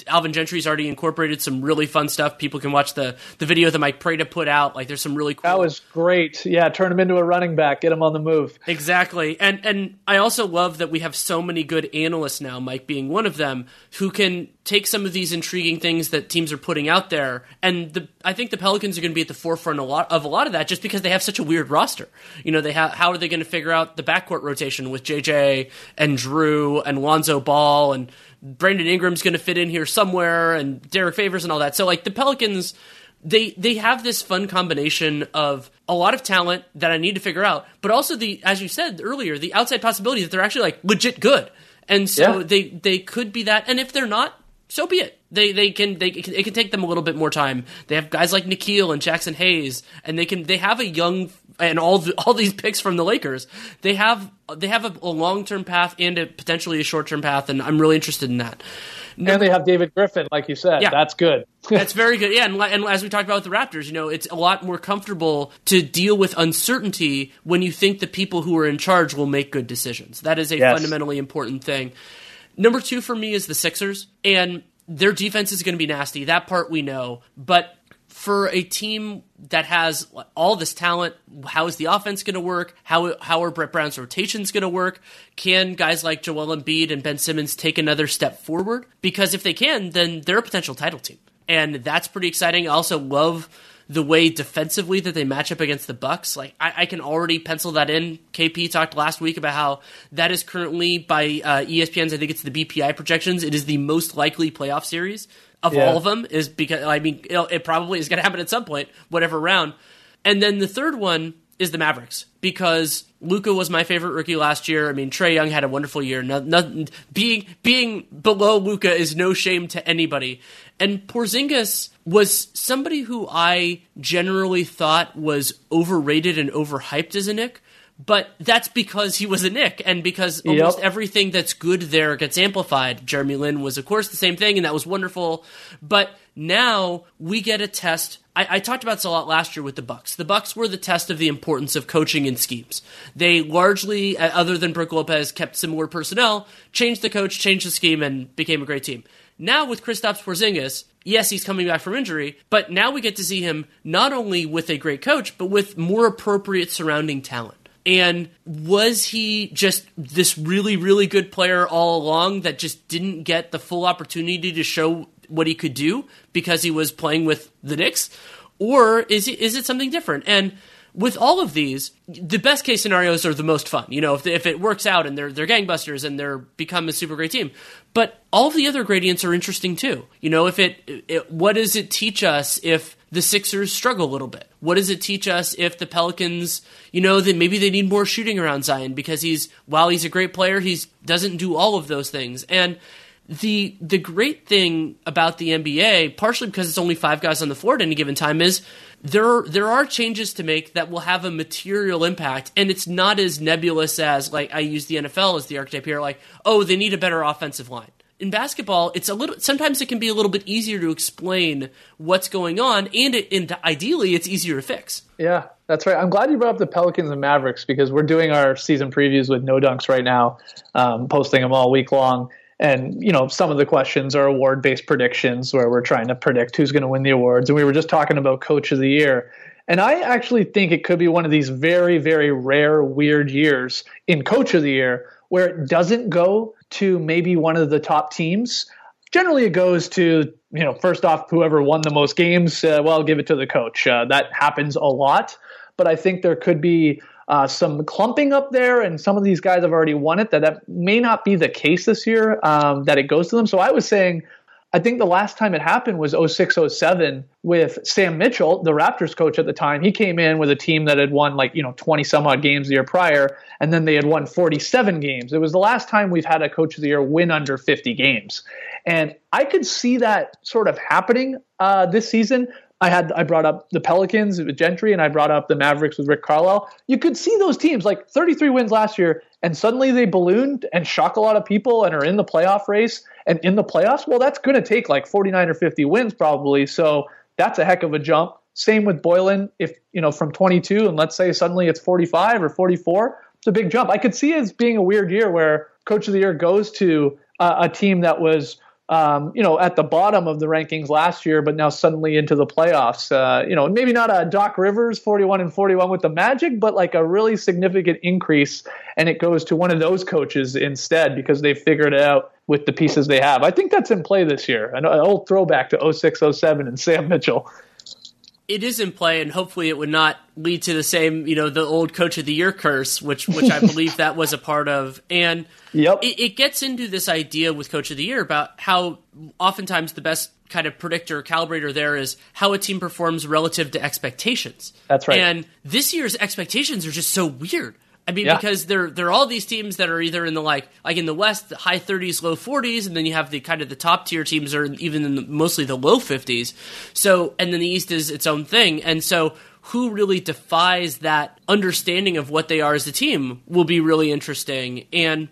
Alvin Gentry's already incorporated some really fun stuff. People can watch the the video that Mike Prada put out. Like, there's some really cool. That was great. Yeah, turn him into a running back, get him on the move. Exactly, and and I also love that we have so many good analysts now. Mike being one of them, who can take some of these intriguing things that teams are putting out there, and the I think the Pelicans are going to be at the forefront a lot of a lot of that just because they have such a weird roster. You know, they have how are they going to figure out the backcourt rotation with JJ and Drew and Lonzo Ball and Brandon Ingram's going to fit in here somewhere and Derek Favors and all that. So like the Pelicans they they have this fun combination of a lot of talent that I need to figure out, but also the as you said earlier, the outside possibility that they're actually like legit good And so Yeah. they they could be that. And if they're not, so be it. They they can they it can, it can take them a little bit more time. They have guys like Nickeil and Jaxson Hayes, and they can they have a young and all the, all these picks from the Lakers. They have they have a, a long term path and a potentially a short term path, and I'm really interested in that. And they have David Griffin, like you said. Yeah. That's good. That's very good. Yeah, and, and as we talked about with the Raptors, you know, it's a lot more comfortable to deal with uncertainty when you think the people who are in charge will make good decisions. That is a Yes. fundamentally important thing. Number two for me is the Sixers, and their defense is going to be nasty. That part we know, but for a team that has all this talent, how is the offense going to work? How how are Brett Brown's rotations going to work? Can guys like Joel Embiid and Ben Simmons take another step forward? Because if they can, then they're a potential title team, and that's pretty exciting. I also love the way defensively that they match up against the Bucks. Like I, I can already pencil that in. KP talked last week about how that is currently by uh, ESPN's. I think it's the BPI projections. It is the most likely playoff series of Yeah. all of them. Is because I mean it, it probably is going to happen at some point, whatever round. And then the third one is the Mavericks because Luka was my favorite rookie last year. I mean Trae Young had a wonderful year. No, no, being being below Luka is no shame to anybody. And Porzingis was somebody who I generally thought was overrated and overhyped as a Knick. But that's because he was a Knick, and because almost Yep. everything that's good there gets amplified. Jeremy Lin was, of course, the same thing, and that was wonderful. But now we get a test. I, I talked about this a lot last year with the Bucks. The Bucks were the test of the importance of coaching and schemes. They largely, uh, other than Brook Lopez, kept similar personnel, changed the coach, changed the scheme, and became a great team. Now with Kristaps Porzingis, yes, he's coming back from injury, but now we get to see him not only with a great coach, but with more appropriate surrounding talent. And was he just this really, really good player all along that just didn't get the full opportunity to show what he could do because he was playing with the Knicks? Or is it, is it something different? And with all of these, the best case scenarios are the most fun. You know, if, if it works out and they're they're gangbusters and they're become a super great team. But all the other gradients are interesting too. You know, if it, it what does it teach us if the Sixers struggle a little bit? What does it teach us if the Pelicans, you know, that maybe they need more shooting around Zion because he's while he's a great player, he doesn't do all of those things. And the the great thing about the NBA, partially because it's only five guys on the floor at any given time, is there there are changes to make that will have a material impact, and it's not as nebulous as like I use the NFL as the archetype here, like oh they need a better offensive line. In basketball, it's a little. Sometimes it can be a little bit easier to explain what's going on, and it, and ideally, it's easier to fix. Yeah, that's right. I'm glad you brought up the Pelicans and Mavericks because we're doing our season previews with no dunks right now, um, posting them all week long. And you know, some of the questions are award-based predictions where we're trying to predict who's going to win the awards. And we were just talking about Coach of the Year. And I actually think it could be one of these very, very rare, weird years in Coach of the Year where it doesn't go to maybe one of the top teams. Generally, it goes to you know first off whoever won the most games. Uh, well, give it to the coach. Uh, that happens a lot, but I think there could be uh, some clumping up there, and some of these guys have already won it. That that may not be the case this year. Um, that it goes to them. So I was saying. I think the last time it happened was 06 07 with Sam Mitchell, the Raptors coach at the time. He came in with a team that had won like, you know, 20 some odd games the year prior, and then they had won 47 games. It was the last time we've had a coach of the year win under 50 games. And I could see that sort of happening uh, this season. I had I brought up the Pelicans with Gentry and I brought up the Mavericks with Rick Carlisle. You could see those teams like 33 wins last year, and suddenly they ballooned and shock a lot of people and are in the playoff race and in the playoffs. Well, that's going to take like 49 or 50 wins probably. So that's a heck of a jump. Same with Boylen. If you know from 22 and let's say suddenly it's 45 or 44, it's a big jump. I could see it as being a weird year where Coach of the Year goes to uh, a team that was um, you know, at the bottom of the rankings last year, but now suddenly into the playoffs. Uh, you know, maybe not a Doc Rivers 41 and 41 with the Magic, but like a really significant increase, and it goes to one of those coaches instead because they figured it out with the pieces they have. I think that's in play this year. An old throwback to 06, 07 and Sam Mitchell. It is in play, and hopefully, it would not lead to the same, you know, the old Coach of the Year curse, which which I believe that was a part of. And Yep. it, it gets into this idea with Coach of the Year about how oftentimes the best kind of predictor calibrator there is how a team performs relative to expectations. That's right. And this year's expectations are just so weird. I mean, Yeah. because there there are all these teams that are either in the like like in the West, the high 30s, low 40s, and then you have the kind of the top tier teams are even in the, mostly the low 50s. So, and then the East is its own thing, and so who really defies that understanding of what they are as a team will be really interesting. And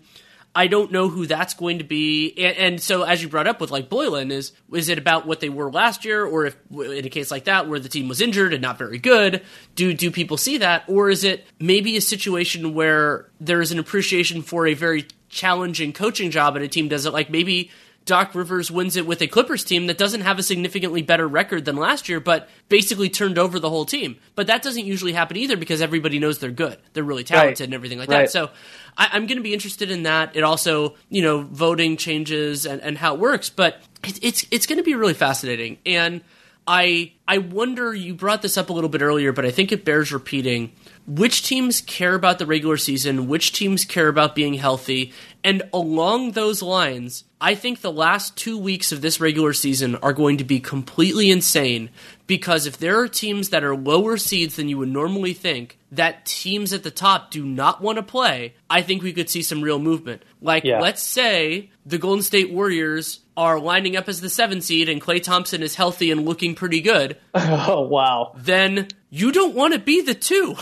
I don't know who that's going to be. And, and so, as you brought up with like Boylen, is is it about what they were last year, or if in a case like that where the team was injured and not very good, do do people see that, or is it maybe a situation where there is an appreciation for a very challenging coaching job and a team does it? Like maybe Doc Rivers wins it with a Clippers team that doesn't have a significantly better record than last year, but basically turned over the whole team. But that doesn't usually happen either because everybody knows they're good. They're really talented Right. and everything like Right. that. So I, I'm going to be interested in that. It also, you know, voting changes and, and how it works, but it, it's it's going to be really fascinating. And I I wonder. You brought this up a little bit earlier, but I think it bears repeating. Which teams care about the regular season? Which teams care about being healthy? And along those lines, I think the last two weeks of this regular season are going to be completely insane because if there are teams that are lower seeds than you would normally think, that teams at the top do not want to play, I think we could see some real movement. Like, Yeah. let's say the Golden State Warriors are lining up as the seven seed and Klay Thompson is healthy and looking pretty good, Oh wow. then you don't want to be the two.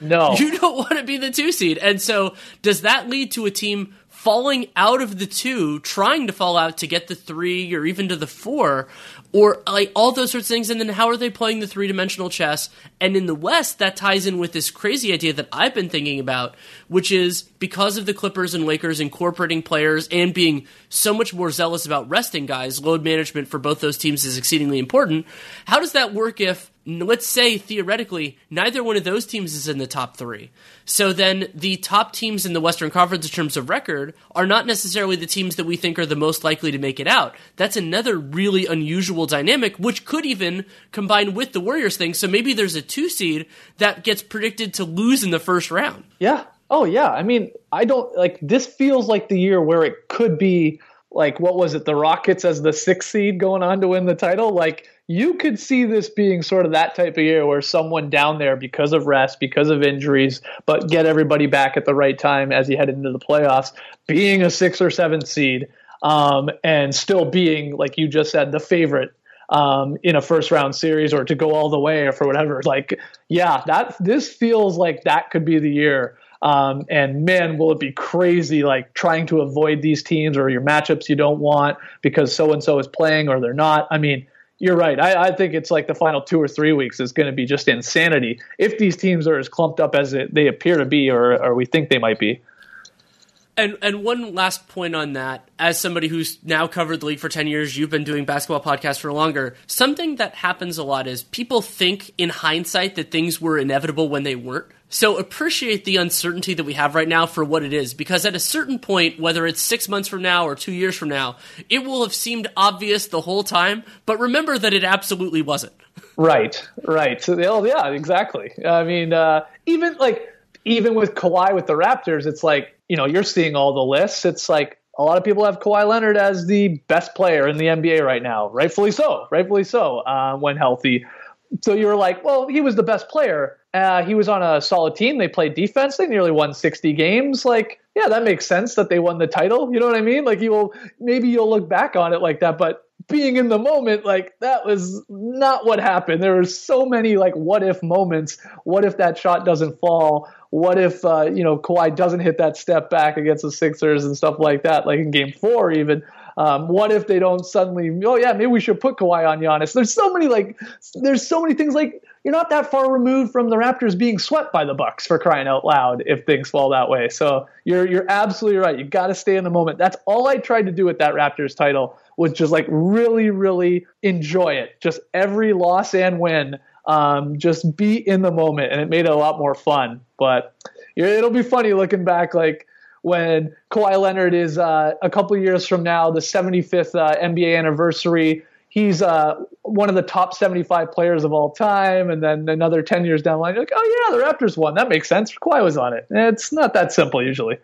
No. You don't want to be the two seed. And so, does that lead to a team falling out of the two, trying to fall out to get the three or even to the four? Or like all those sorts of things, and then how are they playing the three dimensional chess? And in the West, that ties in with this crazy idea that I've been thinking about, which is because of the Clippers and Lakers incorporating players and being so much more zealous about resting guys, load management for both those teams is exceedingly important. How does that work if let's say theoretically neither one of those teams is in the top three so then the top teams in the western conference in terms of record are not necessarily the teams that we think are the most likely to make it out that's another really unusual dynamic which could even combine with the warriors thing so maybe there's a two seed that gets predicted to lose in the first round Yeah. Oh yeah. I mean, I don't like this feels like the year where it could be like what was it, the Rockets as the sixth seed going on to win the title? Like you could see this being sort of that type of year where someone down there because of rest, because of injuries, but get everybody back at the right time as you head into the playoffs, being a six or seven seed, um, and still being, like you just said, the favorite um, in a first round series or to go all the way or for whatever. Like, yeah, that this feels like that could be the year. Um, and man, will it be crazy like trying to avoid these teams or your matchups you don't want because so and so is playing or they're not. I mean, you're right. I, I think it's like the final two or three weeks is going to be just insanity if these teams are as clumped up as they appear to be or, or we think they might be. And and one last point on that, as somebody who's now covered the league for ten years, you've been doing basketball podcasts for longer. Something that happens a lot is people think in hindsight that things were inevitable when they weren't. So appreciate the uncertainty that we have right now for what it is, because at a certain point, whether it's six months from now or two years from now, it will have seemed obvious the whole time. But remember that it absolutely wasn't. Right, right. So yeah, exactly. I mean, uh, even like even with Kawhi with the Raptors, it's like you know you're seeing all the lists. It's like a lot of people have Kawhi Leonard as the best player in the NBA right now, rightfully so, rightfully so uh, when healthy. So you're like, well, he was the best player. Uh, he was on a solid team. They played defense. They nearly won 60 games. Like, yeah, that makes sense that they won the title. You know what I mean? Like, you will maybe you'll look back on it like that, but being in the moment, like that was not what happened. There were so many like what if moments. What if that shot doesn't fall? What if uh, you know Kawhi doesn't hit that step back against the Sixers and stuff like that? Like in Game Four, even. Um, what if they don't suddenly? Oh yeah, maybe we should put Kawhi on Giannis. There's so many like, there's so many things like you're not that far removed from the Raptors being swept by the Bucks for crying out loud if things fall that way. So you're you're absolutely right. You got to stay in the moment. That's all I tried to do with that Raptors title was just like really really enjoy it. Just every loss and win. Um, just be in the moment, and it made it a lot more fun. But it'll be funny looking back, like when Kawhi Leonard is uh, a couple years from now, the 75th uh, NBA anniversary. He's uh, one of the top 75 players of all time, and then another 10 years down the line, you're like, oh yeah, the Raptors won. That makes sense. Kawhi was on it. It's not that simple usually.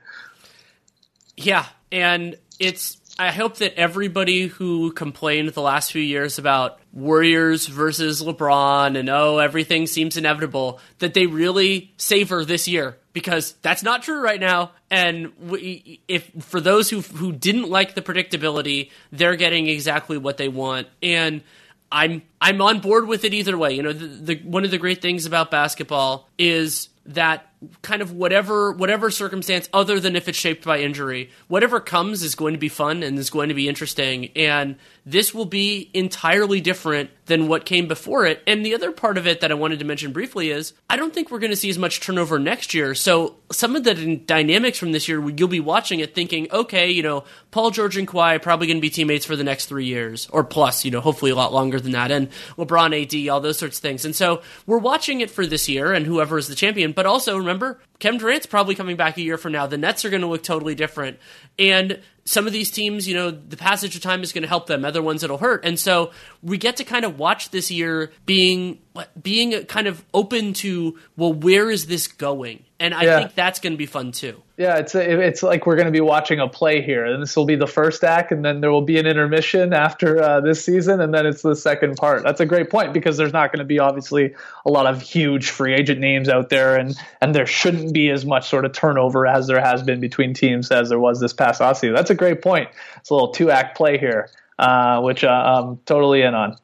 Yeah, and it's I hope that everybody who complained the last few years about Warriors versus LeBron and oh everything seems inevitable that they really savor this year because that's not true right now. And we, if for those who who didn't like the predictability, they're getting exactly what they want and. I'm I'm on board with it either way. You know, the, the one of the great things about basketball is that kind of whatever whatever circumstance other than if it's shaped by injury whatever comes is going to be fun and is going to be interesting. And this will be entirely different than what came before it. And the other part of it that i wanted to mention briefly is i don't think we're going to see as much turnover next year. So some of the dynamics from this year you'll be watching it thinking okay you know paul george and Kawhi probably going to be teammates for the next three years or plus you know hopefully a lot longer than that. And lebron ad all those sorts of things. And so we're watching it for this year and whoever is the champion but also remember, Kevin Durant's probably coming back a year from now. The Nets are going to look totally different. And some of these teams, you know, the passage of time is going to help them. Other ones it'll hurt. And so we get to kind of watch this year being being kind of open to well, where is this going? And I yeah. think that's going to be fun too. Yeah, it's it's like we're going to be watching a play here, and this will be the first act, and then there will be an intermission after uh, this season, and then it's the second part. That's a great point because there's not going to be obviously a lot of huge free agent names out there, and and there shouldn't be as much sort of turnover as there has been between teams as there was this past offseason. That's a great point. It's a little two act play here, uh, which uh, I'm totally in on.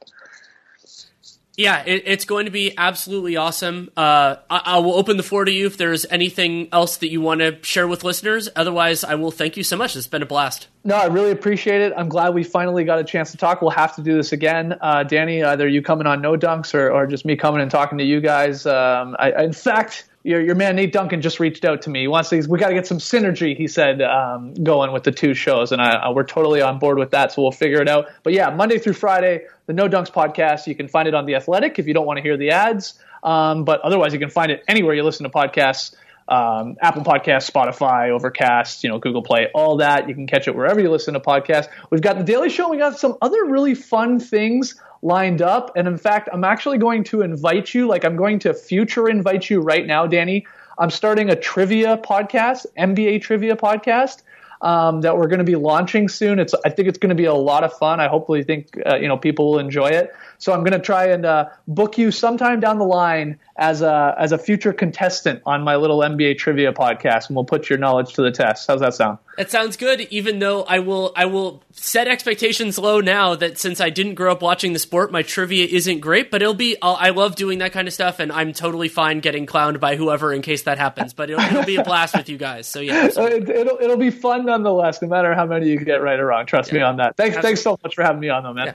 Yeah, it, it's going to be absolutely awesome. Uh, I, I, will open the floor to you if there's anything else that you want to share with listeners. Otherwise, I will thank you so much. It's been a blast. No, I really appreciate it. I'm glad we finally got a chance to talk. We'll have to do this again. Uh, Danny, either you coming on No Dunks or, or just me coming and talking to you guys. Um, I, in fact, your, your man Nate Duncan just reached out to me. He wants to. We got to get some synergy. He said um, going with the two shows, and I, we're totally on board with that. So we'll figure it out. But yeah, Monday through Friday, the No Dunks podcast. You can find it on the Athletic if you don't want to hear the ads. Um, but otherwise, you can find it anywhere you listen to podcasts. Um, Apple Podcasts, Spotify, Overcast, you know, Google Play, all that. You can catch it wherever you listen to podcasts. We've got the Daily Show. We got some other really fun things lined up. And in fact, I'm actually going to invite you, like I'm going to future invite you right now, Danny. I'm starting a trivia podcast, NBA trivia podcast. Um, that we're going to be launching soon. It's I think it's going to be a lot of fun. I hopefully think uh, you know people will enjoy it. So I'm going to try and uh, book you sometime down the line as a as a future contestant on my little NBA trivia podcast, and we'll put your knowledge to the test. How's that sound? It sounds good. Even though I will I will set expectations low now that since I didn't grow up watching the sport, my trivia isn't great. But it'll be I'll, i love doing that kind of stuff, and I'm totally fine getting clowned by whoever in case that happens. But it'll, it'll be a blast with you guys. So yeah, it, will it'll be fun nonetheless, no matter how many you get right or wrong. Trust yeah. me on that. Thanks Absolutely. thanks so much for having me on, though, man. Yeah.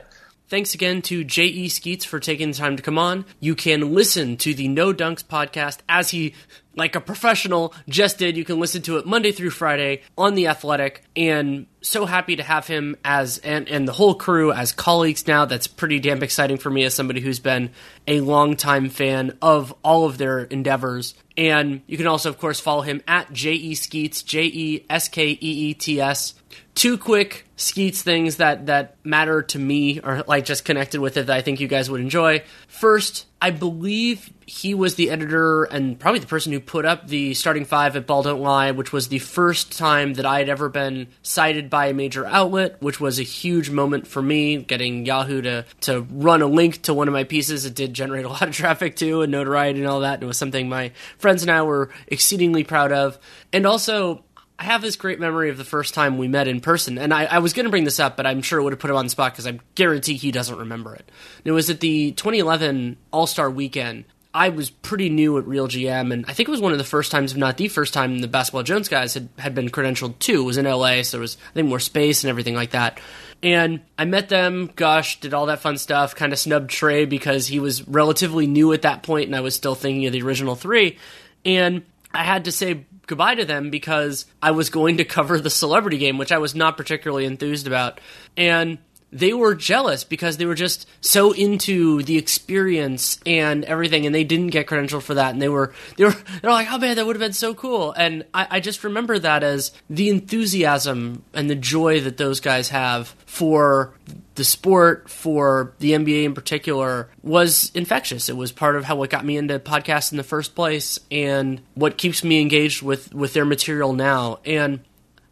Thanks again to J.E. Skeets for taking the time to come on. You can listen to the No Dunks podcast as he, like a professional, just did. You can listen to it Monday through Friday on The Athletic. And so happy to have him as, and, and the whole crew as colleagues now. That's pretty damn exciting for me as somebody who's been a longtime fan of all of their endeavors. And you can also, of course, follow him at J.E. Skeets, J E S K E E T S two quick Skeets things that that matter to me or like just connected with it that I think you guys would enjoy. First, I believe he was the editor and probably the person who put up the starting five at Ball Don't Lie, which was the first time that I had ever been cited by a major outlet, which was a huge moment for me, getting Yahoo to, to run a link to one of my pieces. It did generate a lot of traffic too and notoriety and all that. And it was something my friends and I were exceedingly proud of. And also, I have this great memory of the first time we met in person, and I, I was going to bring this up, but I'm sure it would have put him on the spot because I guarantee he doesn't remember it. It was at the 2011 All Star Weekend. I was pretty new at Real GM, and I think it was one of the first times, if not the first time, the Basketball Jones guys had, had been credentialed too. It was in LA, so there was I think more space and everything like that. And I met them, gosh, did all that fun stuff, kind of snubbed Trey because he was relatively new at that point, and I was still thinking of the original three. And I had to say goodbye to them because I was going to cover the celebrity game, which I was not particularly enthused about. And they were jealous because they were just so into the experience and everything, and they didn't get credentialed for that. And they were they were they're like, "Oh man, that would have been so cool." And I, I just remember that as the enthusiasm and the joy that those guys have for the sport for the NBA in particular was infectious. It was part of how what got me into podcasts in the first place and what keeps me engaged with with their material now. And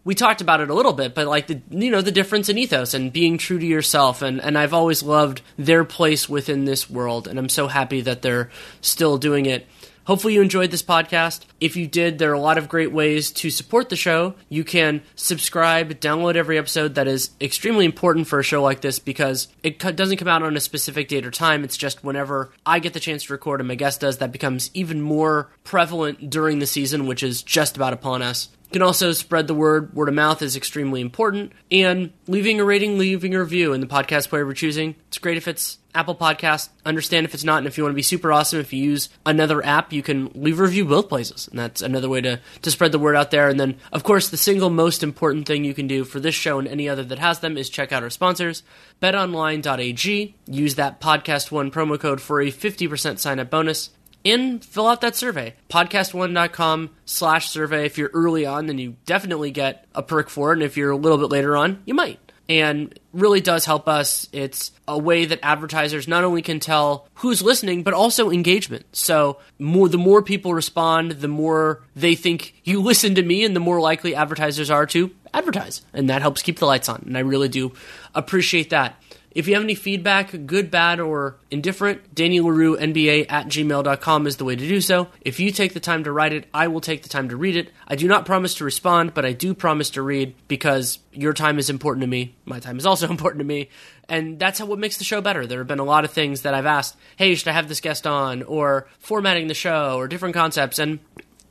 we talked about it a little bit, but like the you know the difference in ethos and being true to yourself, and and I've always loved their place within this world, and I'm so happy that they're still doing it. Hopefully, you enjoyed this podcast. If you did, there are a lot of great ways to support the show. You can subscribe, download every episode. That is extremely important for a show like this because it doesn't come out on a specific date or time. It's just whenever I get the chance to record and my guest does, that becomes even more prevalent during the season, which is just about upon us. You can also spread the word. Word of mouth is extremely important. And leaving a rating, leaving a review in the podcast player we're choosing. It's great if it's Apple Podcast. Understand if it's not. And if you want to be super awesome, if you use another app, you can leave a review both places. And that's another way to, to spread the word out there. And then, of course, the single most important thing you can do for this show and any other that has them is check out our sponsors. BetOnline.ag. Use that podcast one promo code for a 50% sign up bonus and fill out that survey. podcastone.com slash survey. If you're early on, then you definitely get a perk for it. And if you're a little bit later on, you might. And really does help us. It's a way that advertisers not only can tell who's listening, but also engagement. So more the more people respond, the more they think you listen to me, and the more likely advertisers are to advertise. And that helps keep the lights on. And I really do appreciate that. If you have any feedback, good, bad, or indifferent, Danny Leroux, NBA at gmail.com is the way to do so. If you take the time to write it, I will take the time to read it. I do not promise to respond, but I do promise to read because your time is important to me. My time is also important to me. And that's how what makes the show better. There have been a lot of things that I've asked, hey, should I have this guest on? Or formatting the show, or different concepts. And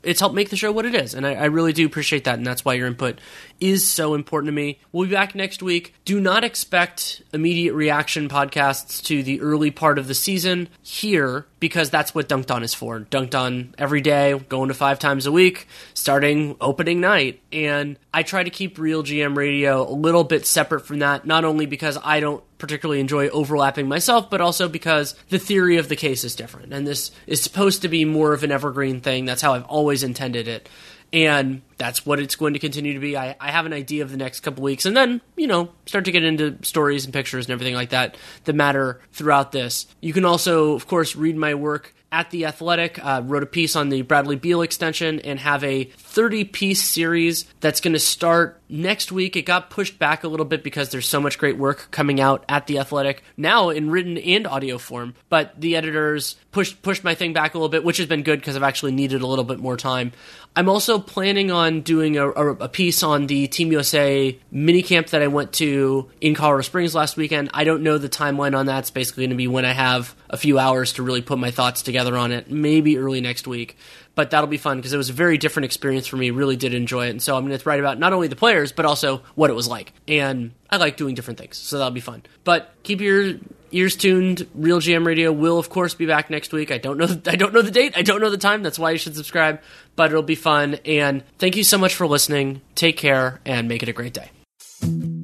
it's helped make the show what it is. And I, I, really do appreciate that. And that's why your input is so important to me. We'll be back next week. Do not expect immediate reaction podcasts to the early part of the season here because that's what Dunked On is for. Dunked On every day, going to five times a week, starting opening night. And I try to keep Real GM Radio a little bit separate from that, not only because I don't particularly enjoy overlapping myself, but also because the theory of the case is different. And this is supposed to be more of an evergreen thing. That's how I've always intended it. And that's what it's going to continue to be. I, I have an idea of the next couple weeks, and then, you know, start to get into stories and pictures and everything like that that matter throughout this. You can also, of course, read my work at The Athletic, uh, wrote a piece on the Bradley Beal extension, and have a 30 piece series that's going to start next week. It got pushed back a little bit because there's so much great work coming out at The Athletic now in written and audio form. But the editors pushed pushed my thing back a little bit, which has been good because I've actually needed a little bit more time. I'm also planning on doing a, a, piece on the Team USA minicamp that I went to in Colorado Springs last weekend. I don't know the timeline on that. It's basically going to be when I have a few hours to really put my thoughts together on it, maybe early next week but that'll be fun because it was a very different experience for me. Really did enjoy it, and so I'm going to write about not only the players but also what it was like. And I like doing different things, so that'll be fun. But keep your ears tuned. Real GM Radio will, of course, be back next week. I don't know. I don't know the date. I don't know the time. That's why you should subscribe. But it'll be fun. And thank you so much for listening. Take care and make it a great day.